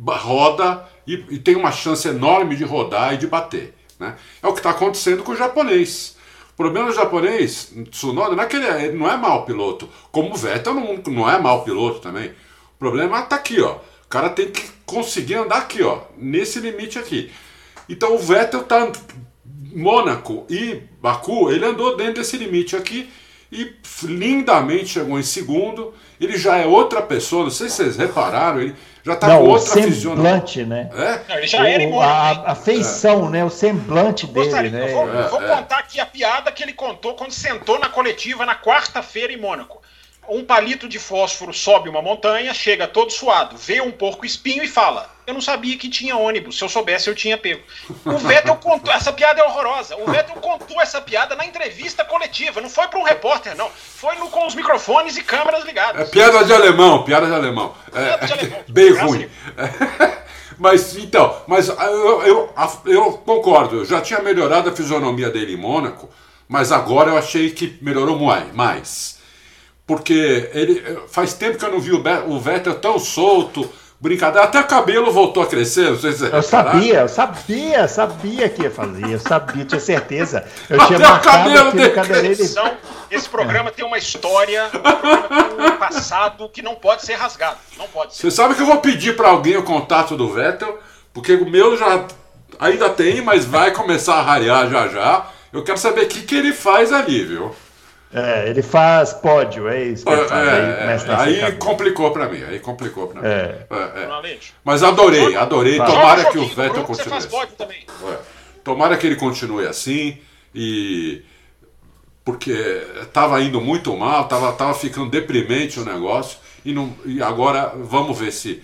roda e, e tem uma chance enorme de rodar e de bater. Né? É o que está acontecendo com o japonês. O problema do japonês, Tsunoda, não é que ele, é, ele não é mau piloto, como o Vettel não, não é mau piloto também. O problema está aqui, ó. O cara tem que conseguir andar aqui, ó, nesse limite aqui. Então o Vettel está Mônaco e Baku, ele andou dentro desse limite aqui e lindamente chegou em segundo. Ele já é outra pessoa, não sei se vocês repararam, ele já está com outra semblante, né? É? Não, ele já era o, a, a, feição, é. né? O semblante dele, Gostaria, né? Vou, é, vou é. contar aqui a piada que ele contou quando sentou na coletiva na quarta-feira em Mônaco um palito de fósforo sobe uma montanha, chega todo suado, vê um porco espinho e fala: Eu não sabia que tinha ônibus, se eu soubesse eu tinha pego. O Vettel contou, essa piada é horrorosa. O Vettel contou essa piada na entrevista coletiva, não foi para um repórter, não. Foi no, com os microfones e câmeras ligadas. É piada de alemão, piada de alemão. É, de alemão. bem ruim. Mas então, mas eu, eu, eu concordo, eu já tinha melhorado a fisionomia dele em Mônaco, mas agora eu achei que melhorou mais porque ele faz tempo que eu não vi o Vettel tão solto, brincadeira. Até o cabelo voltou a crescer, não sei se Eu sabia, eu sabia, sabia que ia fazer, eu sabia, tinha certeza. Eu Até tinha o cabelo dele então, Esse programa tem uma história, um passado que não pode ser rasgado. Não pode ser. Você sabe que eu vou pedir para alguém o contato do Vettel, porque o meu já ainda tem, mas vai começar a rarear já já. Eu quero saber o que, que ele faz ali, viu? É, ele faz pódio, é isso. Que ele faz. É, aí, aí complicou para mim, aí complicou para mim. É. É, é. Mas adorei, adorei. Tomara que o Vettel continue. Assim. É. Tomara que ele continue assim e porque estava indo muito mal, estava tava ficando deprimente o negócio e, não, e agora vamos ver se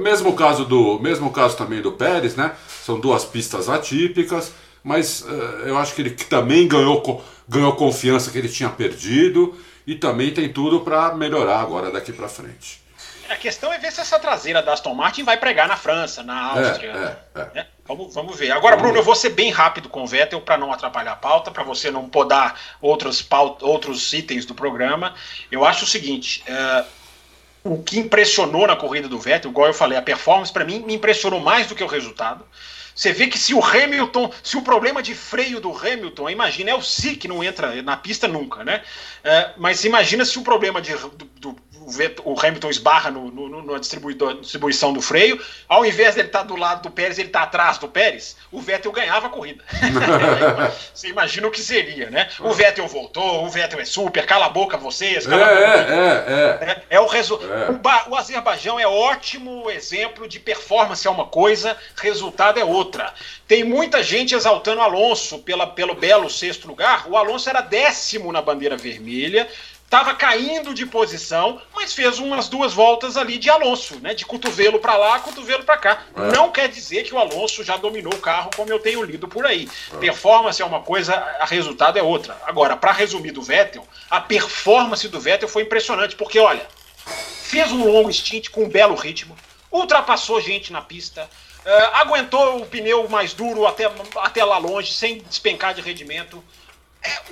mesmo caso do mesmo caso também do Pérez, né? São duas pistas atípicas, mas uh, eu acho que ele também ganhou ganhou confiança que ele tinha perdido e também tem tudo para melhorar agora daqui para frente. A questão é ver se essa traseira da Aston Martin vai pregar na França, na Áustria. É, é, é. Vamos, vamos ver. Agora, Bruno, eu vou ser bem rápido com o Vettel para não atrapalhar a pauta, para você não podar outros, pauta, outros itens do programa. Eu acho o seguinte: é, o que impressionou na corrida do Vettel, igual eu falei, a performance para mim me impressionou mais do que o resultado. Você vê que se o Hamilton, se o problema de freio do Hamilton, imagina, é o Si que não entra na pista nunca, né? É, mas imagina se o problema de, do, do o Hamilton esbarra no, no, na distribuição do freio, ao invés de ele estar tá do lado do Pérez, ele está atrás do Pérez, o Vettel ganhava a corrida. você imagina o que seria, né? O Vettel voltou, o Vettel é super, cala a boca vocês. É, é, é, é, é. o resultado. É. O, o Azerbaijão é ótimo exemplo de performance é uma coisa, resultado é outra. Tem muita gente exaltando o Alonso pela, pelo belo sexto lugar. O Alonso era décimo na bandeira vermelha estava caindo de posição, mas fez umas duas voltas ali de Alonso, né? De cotovelo para lá, cotovelo para cá. É. Não quer dizer que o Alonso já dominou o carro, como eu tenho lido por aí. É. Performance é uma coisa, a resultado é outra. Agora, para resumir do Vettel, a performance do Vettel foi impressionante, porque olha, fez um longo stint com um belo ritmo, ultrapassou gente na pista. Uh, aguentou o pneu mais duro até, até lá longe, sem despencar de rendimento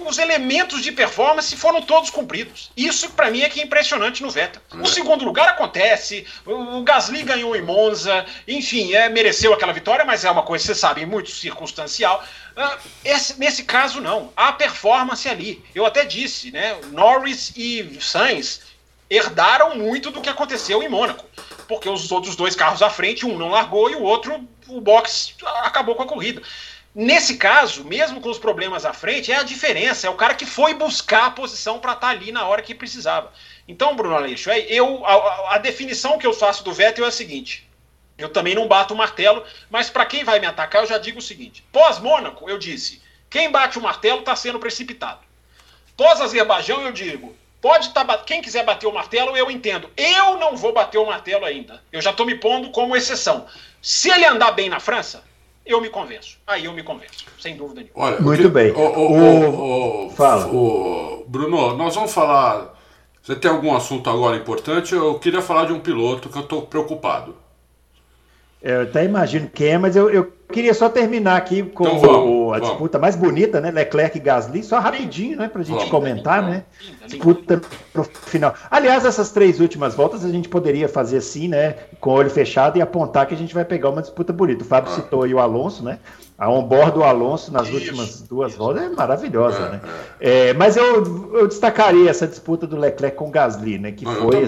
os elementos de performance foram todos cumpridos. Isso para mim é que é impressionante no Vettel. O é. segundo lugar acontece, o Gasly ganhou em Monza, enfim, é, mereceu aquela vitória, mas é uma coisa, você sabe, muito circunstancial. Uh, esse, nesse caso, não. Há performance ali. Eu até disse, né? Norris e Sainz herdaram muito do que aconteceu em Mônaco. Porque os outros dois carros à frente, um não largou e o outro, o box acabou com a corrida. Nesse caso, mesmo com os problemas à frente, é a diferença, é o cara que foi buscar a posição para estar tá ali na hora que precisava. Então, Bruno Aleixo, é, eu, a, a, definição que eu faço do Vettel é a seguinte: eu também não bato o martelo, mas para quem vai me atacar, eu já digo o seguinte: pós-Mônaco, eu disse, quem bate o martelo está sendo precipitado. Pós-Azerbaijão, eu digo, pode tá, quem quiser bater o martelo, eu entendo. Eu não vou bater o martelo ainda. Eu já estou me pondo como exceção. Se ele andar bem na França, eu me convenço. Aí eu me convenço, sem dúvida nenhuma. Olha, Muito que, bem. O, o, o, Fala. O, Bruno, nós vamos falar. Você tem algum assunto agora importante? Eu queria falar de um piloto que eu estou preocupado. Eu até imagino quem é, mas eu, eu queria só terminar aqui com então vamos, a disputa mais bonita, né? Leclerc e Gasly, só rapidinho, né? Pra gente vamos, comentar, né? Disputa pro final. Aliás, essas três últimas voltas a gente poderia fazer assim, né? Com o olho fechado e apontar que a gente vai pegar uma disputa bonita. O Fábio ah. citou aí o Alonso, né? A on-board do Alonso nas Isso. últimas duas voltas é maravilhosa, é, né? É. É, mas eu, eu destacaria essa disputa do Leclerc com o Gasly, né? Que foi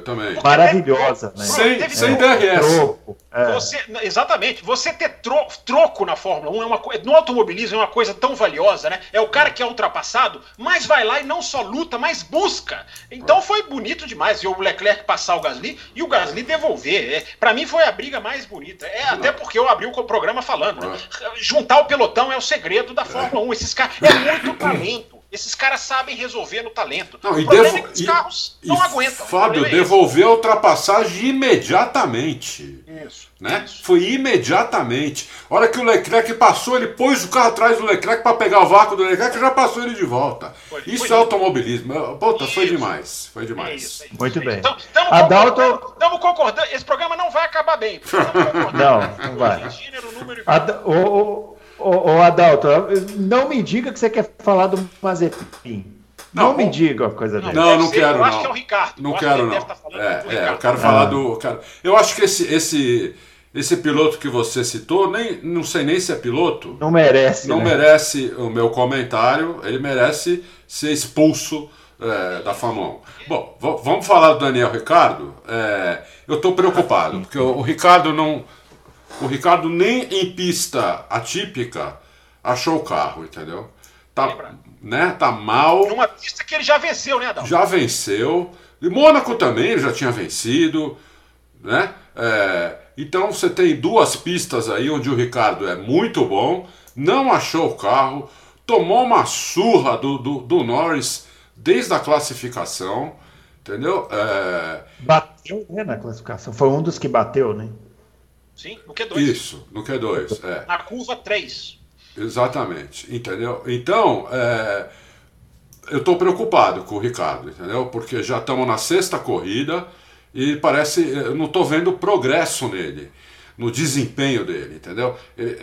também, assim maravilhosa, né? Sem, sem DRS. Troco, é. você, exatamente. Você ter tro, troco na Fórmula 1 é uma no automobilismo é uma coisa tão valiosa, né? É o cara que é ultrapassado, mas vai lá e não só luta, mas busca. Então foi bonito demais ver o Leclerc passar o Gasly e o Gasly devolver. É, para mim foi a briga mais bonita. É até porque eu abri o programa falando, né? Juntar o pelotão é o segredo da Fórmula 1. Esses caras é muito talento. Esses caras sabem resolver no talento. Não, o problema devo... é que os carros e, não aguentam. Fábio, é devolveu a ultrapassagem imediatamente. Isso, né? Isso. Foi imediatamente. A hora que o Leclerc passou, ele pôs o carro atrás do Leclerc para pegar o vácuo do Leclerc e já passou ele de volta. Foi, isso foi é automobilismo. Puta, foi demais. Foi demais. É isso, é isso, Muito bem. Então, estamos Adalto... concordando, concordando. Esse programa não vai acabar bem. não, não vai. Gênero, número Ad... o, o, o Adalto, não me diga que você quer falar do Mazepin. Não, não me diga uma coisa dele. Não, não quero, não. Eu acho que é o Ricardo. Não quero, não. Tá é, é, eu quero falar ah. do. Quero... Eu acho que esse, esse, esse piloto que você citou, nem, não sei nem se é piloto. Não merece. Não né? merece o meu comentário. Ele merece ser expulso é, da Fórmula 1. Bom, vamos falar do Daniel Ricardo. É, eu estou preocupado, porque o, o Ricardo não. O Ricardo nem em pista atípica achou o carro, entendeu? Tá, né? Tá mal. Numa pista que ele já venceu, né, Adão? Já venceu. E Mônaco também ele já tinha vencido, né? É, então você tem duas pistas aí onde o Ricardo é muito bom, não achou o carro, tomou uma surra do, do, do Norris desde a classificação, entendeu? É... Bateu né, na classificação, foi um dos que bateu, né? Sim, no Q2. Isso, no Q2. É. Na curva 3. Exatamente, entendeu? Então, é, eu estou preocupado com o Ricardo, entendeu? Porque já estamos na sexta corrida e parece, eu não estou vendo progresso nele, no desempenho dele, entendeu?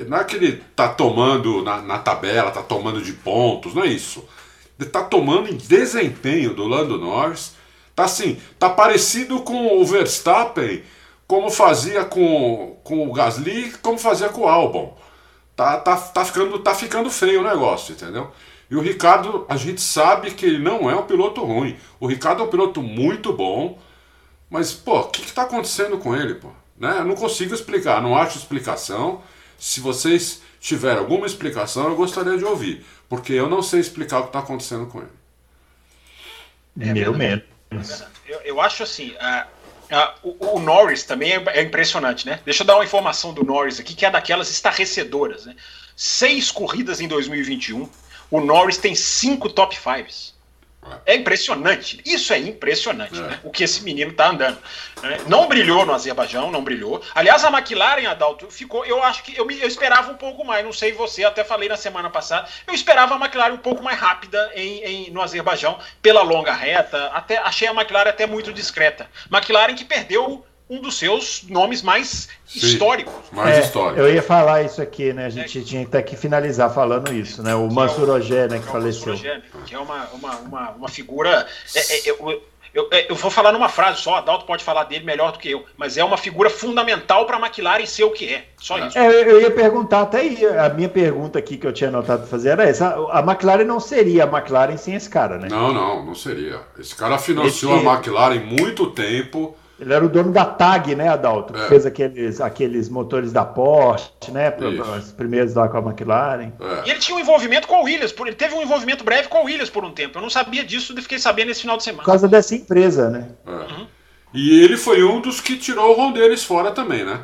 Não é que ele está tomando na, na tabela, está tomando de pontos, não é isso. Ele está tomando em desempenho do Lando Norris, tá assim, tá parecido com o Verstappen, como fazia com, com o Gasly, como fazia com o Albon tá, tá, tá, ficando, tá ficando feio o negócio, entendeu? E o Ricardo, a gente sabe que ele não é um piloto ruim. O Ricardo é um piloto muito bom, mas, pô, o que, que tá acontecendo com ele, pô? Né? Eu não consigo explicar, não acho explicação. Se vocês tiverem alguma explicação, eu gostaria de ouvir, porque eu não sei explicar o que está acontecendo com ele. É, Meu menos. Eu, eu acho assim, ah, o, o, Norris também é, é, impressionante, né? Deixa eu dar uma informação do Norris aqui, que é daquelas estarrecedoras, né? Seis corridas em 2021, o Norris tem cinco top fives. É impressionante. Isso é impressionante, é. Né? O que esse menino tá andando. Né? Não brilhou no Azerbaijão, não brilhou. Aliás, a McLaren, Adalto, ficou. Eu acho que eu, eu esperava um pouco mais. Não sei você, até falei na semana passada. Eu esperava a McLaren um pouco mais rápida em, em, no Azerbaijão, pela longa reta. Até achei a McLaren até muito discreta. McLaren que perdeu um dos seus nomes mais Sim, históricos. Mais é, históricos. Eu ia falar isso aqui, né? A gente é. tinha até que finalizar falando isso, né? O Mansur Ogé, né, que, que faleceu. Ogé, que é uma, uma, uma, uma figura. É, é, eu, eu, é, eu, vou falar numa frase só, Adalto pode falar dele melhor do que eu, mas é uma figura fundamental para a McLaren ser o que é. Só isso. É, eu ia perguntar até aí, a minha pergunta aqui que eu tinha anotado fazer era essa: a McLaren não seria a McLaren sem esse cara, né? Não, não, não seria. Esse cara financiou esse... a McLaren muito tempo ele era o dono da TAG, né, Adalto? É. fez aqueles, aqueles motores da Porsche, né? Os primeiros lá com a McLaren. É. E ele tinha um envolvimento com o Williams, por, ele teve um envolvimento breve com o Williams por um tempo. Eu não sabia disso e fiquei sabendo nesse final de semana. Por causa dessa empresa, né? É. Uhum. E ele foi um dos que tirou o Rondeles fora também, né?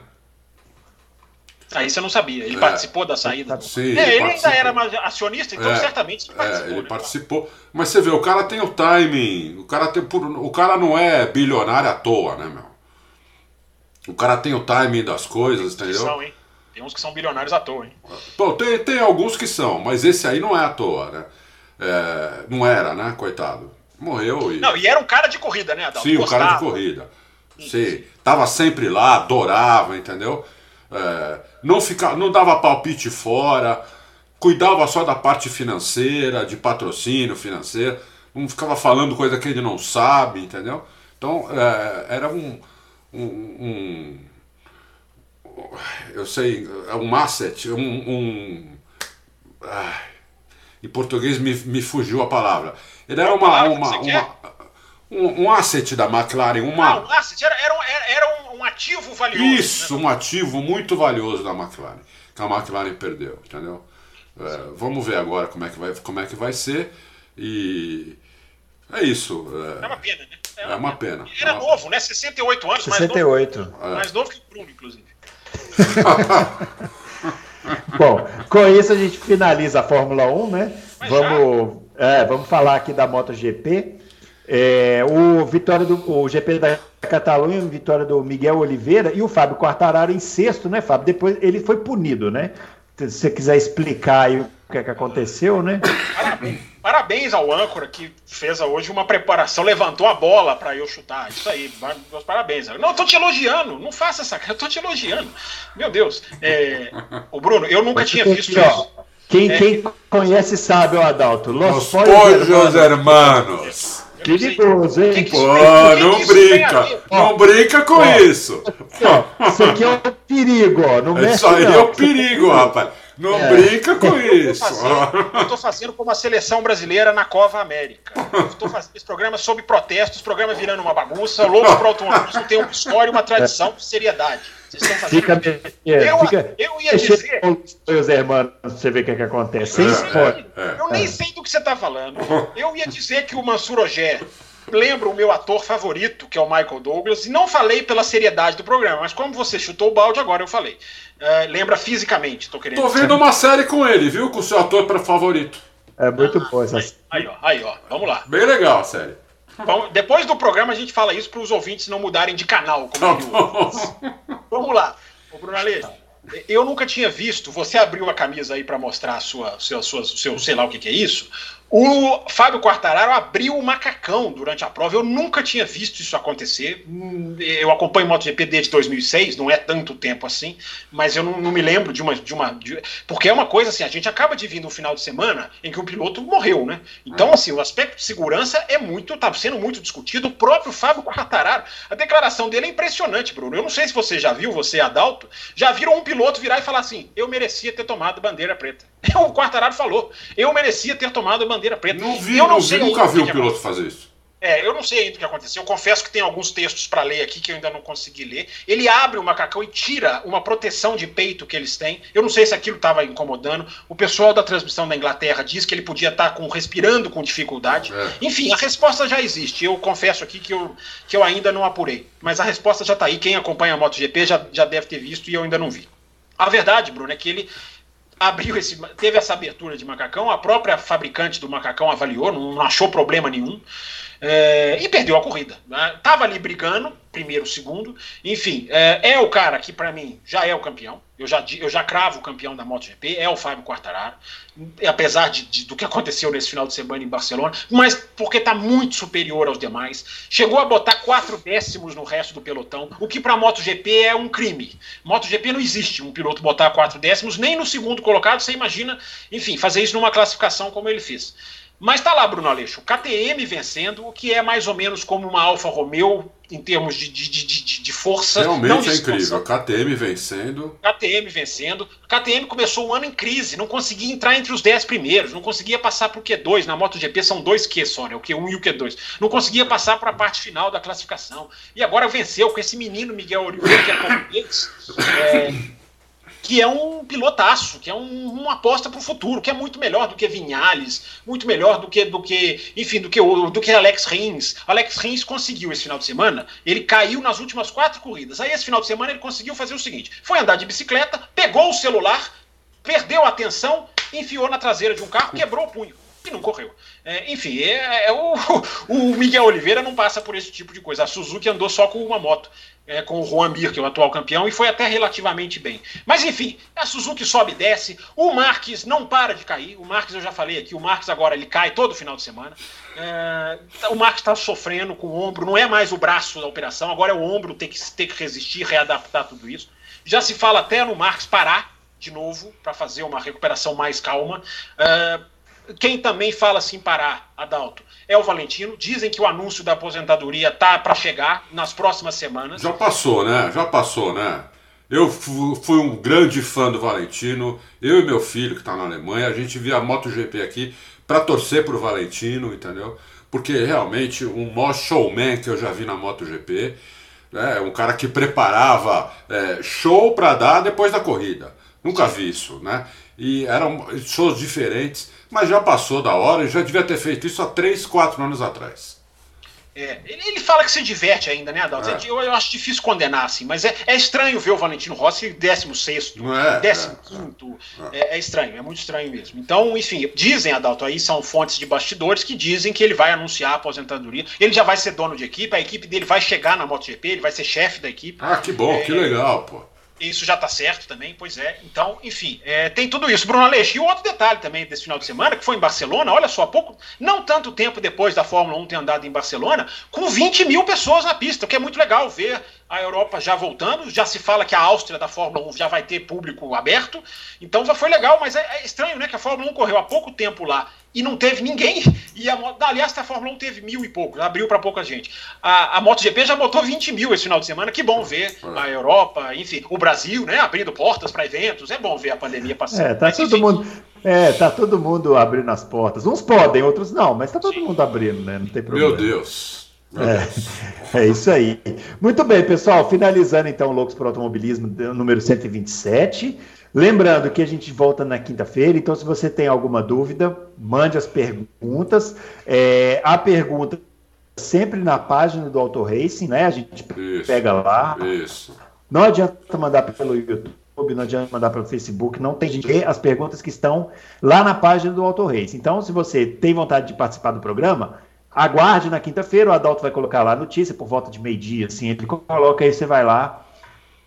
Ah, isso eu não sabia. Ele é. participou da saída. Sim, ele, ele ainda era acionista, então é, certamente ele participou. É, ele né? participou. Mas você vê, o cara tem o timing, o cara, tem, o cara não é bilionário à toa, né, meu? O cara tem o timing das coisas, tem entendeu? São, hein? Tem uns que são bilionários à toa, hein? Bom, tem, tem alguns que são, mas esse aí não é à toa, né? É, não era, né? Coitado. Morreu e. Não, e era um cara de corrida, né, Adalto? Sim, o um cara de corrida. Sim. Tava sempre lá, adorava, entendeu? É, não, fica, não dava palpite fora, cuidava só da parte financeira, de patrocínio financeiro, não ficava falando coisa que ele não sabe, entendeu? Então é, era um, um, um, eu sei, é um asset, um. um ah, em português me, me fugiu a palavra. Ele era uma, uma, uma um, um, asset da McLaren. Uma... Ah, um asset, era, era, era um, um, ativo valioso. Isso, né? um ativo muito valioso da McLaren. Que a McLaren perdeu, entendeu? É, vamos ver agora como é, que vai, como é que vai ser. E é isso. É, é uma pena, né? É uma, é uma pena. Ele era é novo, né? 68 anos. 68. Mais novo, mais novo que o Bruno, inclusive. Bom, com isso a gente finaliza a Fórmula 1, né? vamos, é, vamos falar aqui da MotoGP. É, o vitória do o GP da Catalunha, vitória do Miguel Oliveira e o Fábio Quartararo em sexto, né, Fábio? Depois ele foi punido, né? Se você quiser explicar aí o que, é que aconteceu, né? Parabéns, parabéns ao âncora que fez hoje uma preparação, levantou a bola para eu chutar. Isso aí, meus parabéns. Não, eu tô te elogiando, não faça essa cara, eu tô te elogiando. Meu Deus. É, o Bruno, eu nunca tinha visto aqui, isso. Ó, quem, é, quem conhece sabe, o Adalto. Los, Pollos Hermanos. Perigoso, hein? Pô, não brinca. Não brinca com isso. isso aqui é um perigo, ó. Não isso aí não. é um perigo, rapaz. Não é. brinca com isso. eu estou fazendo como a seleção brasileira na Cova América. Estou fazendo esse programa sobre protestos, programa virando uma bagunça, louco para o automobilismo tem uma história, uma tradição de seriedade. Vocês estão fazendo. Fica, eu, fica, eu ia dizer. Os irmãos, você ver o que, é que acontece. É, é, eu nem sei do que você está falando. Eu ia dizer que o Mansur Ogé lembra o meu ator favorito, que é o Michael Douglas, e não falei pela seriedade do programa, mas como você chutou o balde, agora eu falei. Uh, lembra fisicamente, tô querendo Tô vendo dizer. uma série com ele, viu? Com o seu ator favorito. É muito ah, boa essa aí, aí, ó, aí, ó, vamos lá. Bem legal a série. Bom, depois do programa a gente fala isso para os ouvintes não mudarem de canal. Como vamos lá. Ô, Bruno Aleixo, eu nunca tinha visto. Você abriu a camisa aí para mostrar a sua, seu, sua, seu, sei lá o que, que é isso. O Fábio Quartararo abriu o macacão durante a prova. Eu nunca tinha visto isso acontecer. Eu acompanho MotoGP desde 2006, não é tanto tempo assim, mas eu não, não me lembro de uma. De uma de... porque é uma coisa assim: a gente acaba de vir no final de semana em que o piloto morreu, né? Então, assim, o aspecto de segurança é muito. está sendo muito discutido. O próprio Fábio Quartararo, a declaração dele é impressionante, Bruno. Eu não sei se você já viu, você, Adalto, já viram um piloto virar e falar assim: eu merecia ter tomado bandeira preta. O Quartararo falou: eu merecia ter tomado bandeira preta. Não vi, eu não, não sei vi, nunca vi um piloto fazer isso. É, eu não sei ainda o que aconteceu. Eu confesso que tem alguns textos para ler aqui que eu ainda não consegui ler. Ele abre o macacão e tira uma proteção de peito que eles têm. Eu não sei se aquilo estava incomodando. O pessoal da transmissão da Inglaterra diz que ele podia estar tá com, respirando com dificuldade. É. Enfim, a resposta já existe. Eu confesso aqui que eu, que eu ainda não apurei. Mas a resposta já está aí. Quem acompanha a MotoGP já, já deve ter visto e eu ainda não vi. A verdade, Bruno, é que ele abriu esse, teve essa abertura de macacão, a própria fabricante do macacão avaliou, não achou problema nenhum. É, e perdeu a corrida. Né? Tava ali brigando, primeiro, segundo. Enfim, é, é o cara que, para mim, já é o campeão. Eu já, eu já cravo o campeão da MotoGP, é o Fábio Quartararo. Apesar de, de, do que aconteceu nesse final de semana em Barcelona, mas porque está muito superior aos demais. Chegou a botar quatro décimos no resto do pelotão, o que para MotoGP é um crime. MotoGP não existe um piloto botar quatro décimos, nem no segundo colocado. Você imagina, enfim, fazer isso numa classificação como ele fez. Mas tá lá, Bruno Aleixo, KTM vencendo, o que é mais ou menos como uma Alfa Romeo em termos de, de, de, de força. Realmente é incrível. KTM vencendo. KTM vencendo. KTM começou o ano em crise, não conseguia entrar entre os 10 primeiros, não conseguia passar para o Q2. Na MotoGP são dois Q só, né? O Q1 e o Q2. Não conseguia passar para a parte final da classificação. E agora venceu com esse menino Miguel Oliveira, que é português. É, que é um pilotaço, que é um, uma aposta para o futuro, que é muito melhor do que Vinhales, muito melhor do que, do que enfim, do que, do que Alex Rins. Alex Rins conseguiu esse final de semana, ele caiu nas últimas quatro corridas. Aí esse final de semana ele conseguiu fazer o seguinte: foi andar de bicicleta, pegou o celular, perdeu a atenção, enfiou na traseira de um carro, quebrou o punho e não correu. É, enfim, é, é o, o, Miguel Oliveira não passa por esse tipo de coisa. A Suzuki andou só com uma moto, é, com o Juan Mir, que é o atual campeão, e foi até relativamente bem. Mas enfim, a Suzuki sobe e desce. O Marques não para de cair. O Marques, eu já falei aqui, o Marques agora ele cai todo final de semana. É, o Marques está sofrendo com o ombro, não é mais o braço da operação, agora é o ombro ter que, ter que resistir, readaptar tudo isso. Já se fala até no Marques parar de novo para fazer uma recuperação mais calma. É, quem também fala assim parar, Adalto, é o Valentino. Dizem que o anúncio da aposentadoria tá para chegar nas próximas semanas. Já passou, né? Já passou, né? Eu fui um grande fã do Valentino. Eu e meu filho, que está na Alemanha, a gente via a MotoGP aqui para torcer pro Valentino, entendeu? Porque realmente um maior showman que eu já vi na MotoGP. É um cara que preparava é, show para dar depois da corrida. Nunca vi isso, né? E eram shows diferentes, mas já passou da hora e já devia ter feito isso há 3, 4 anos atrás. É, ele, fala que se diverte ainda, né, Adalto? É. Eu, eu, acho difícil condenar, assim, mas é, é estranho ver o Valentino Rossi 16, 15. É, é, é, é, estranho, é muito estranho mesmo. Então, enfim, dizem, Adalto, aí são fontes de bastidores que dizem que ele vai anunciar a aposentadoria. Ele já vai ser dono de equipe, a equipe dele vai chegar na MotoGP, ele vai ser chefe da equipe. Ah, que bom, que legal, pô. Isso já está certo também, pois é. Então, enfim, é, tem tudo isso. Bruno Aleixo, e outro detalhe também desse final de semana, que foi em Barcelona, olha só, pouco, não tanto tempo depois da Fórmula 1 ter andado em Barcelona, com 20 mil pessoas na pista, o que é muito legal ver a Europa já voltando, já se fala que a Áustria da Fórmula 1 já vai ter público aberto, então já foi legal, mas é, é estranho, né, que a Fórmula 1 correu há pouco tempo lá e não teve ninguém, e a, aliás, a Fórmula 1 teve mil e pouco, abriu para pouca gente. A, a MotoGP já botou 20 mil esse final de semana, que bom ver a Europa, enfim, o Brasil, né, abrindo portas para eventos, é bom ver a pandemia passando. É, tá mas, todo enfim, mundo... É, tá todo mundo abrindo as portas. Uns podem, outros não, mas tá todo Sim. mundo abrindo, né? Não tem problema. Meu Deus. É, é, isso aí. Muito bem, pessoal. Finalizando então o Loucos por Automobilismo número 127. Lembrando que a gente volta na quinta-feira, então se você tem alguma dúvida, mande as perguntas. É, a pergunta sempre na página do Auto Racing, né? A gente isso, pega lá. Isso. Não adianta mandar pelo YouTube, não adianta mandar pelo Facebook, não tem jeito. As perguntas que estão lá na página do Auto Racing. Então, se você tem vontade de participar do programa, Aguarde na quinta-feira, o Adalto vai colocar lá a notícia por volta de meio-dia, assim, ele coloca aí, você vai lá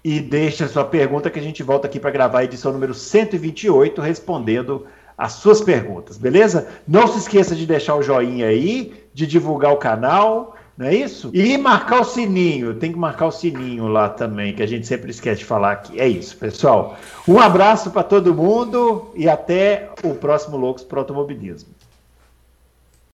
e deixa a sua pergunta que a gente volta aqui para gravar a edição número 128, respondendo as suas perguntas, beleza? Não se esqueça de deixar o joinha aí, de divulgar o canal, não é isso? E marcar o sininho, tem que marcar o sininho lá também, que a gente sempre esquece de falar aqui. É isso, pessoal. Um abraço para todo mundo e até o próximo Loucos para Automobilismo.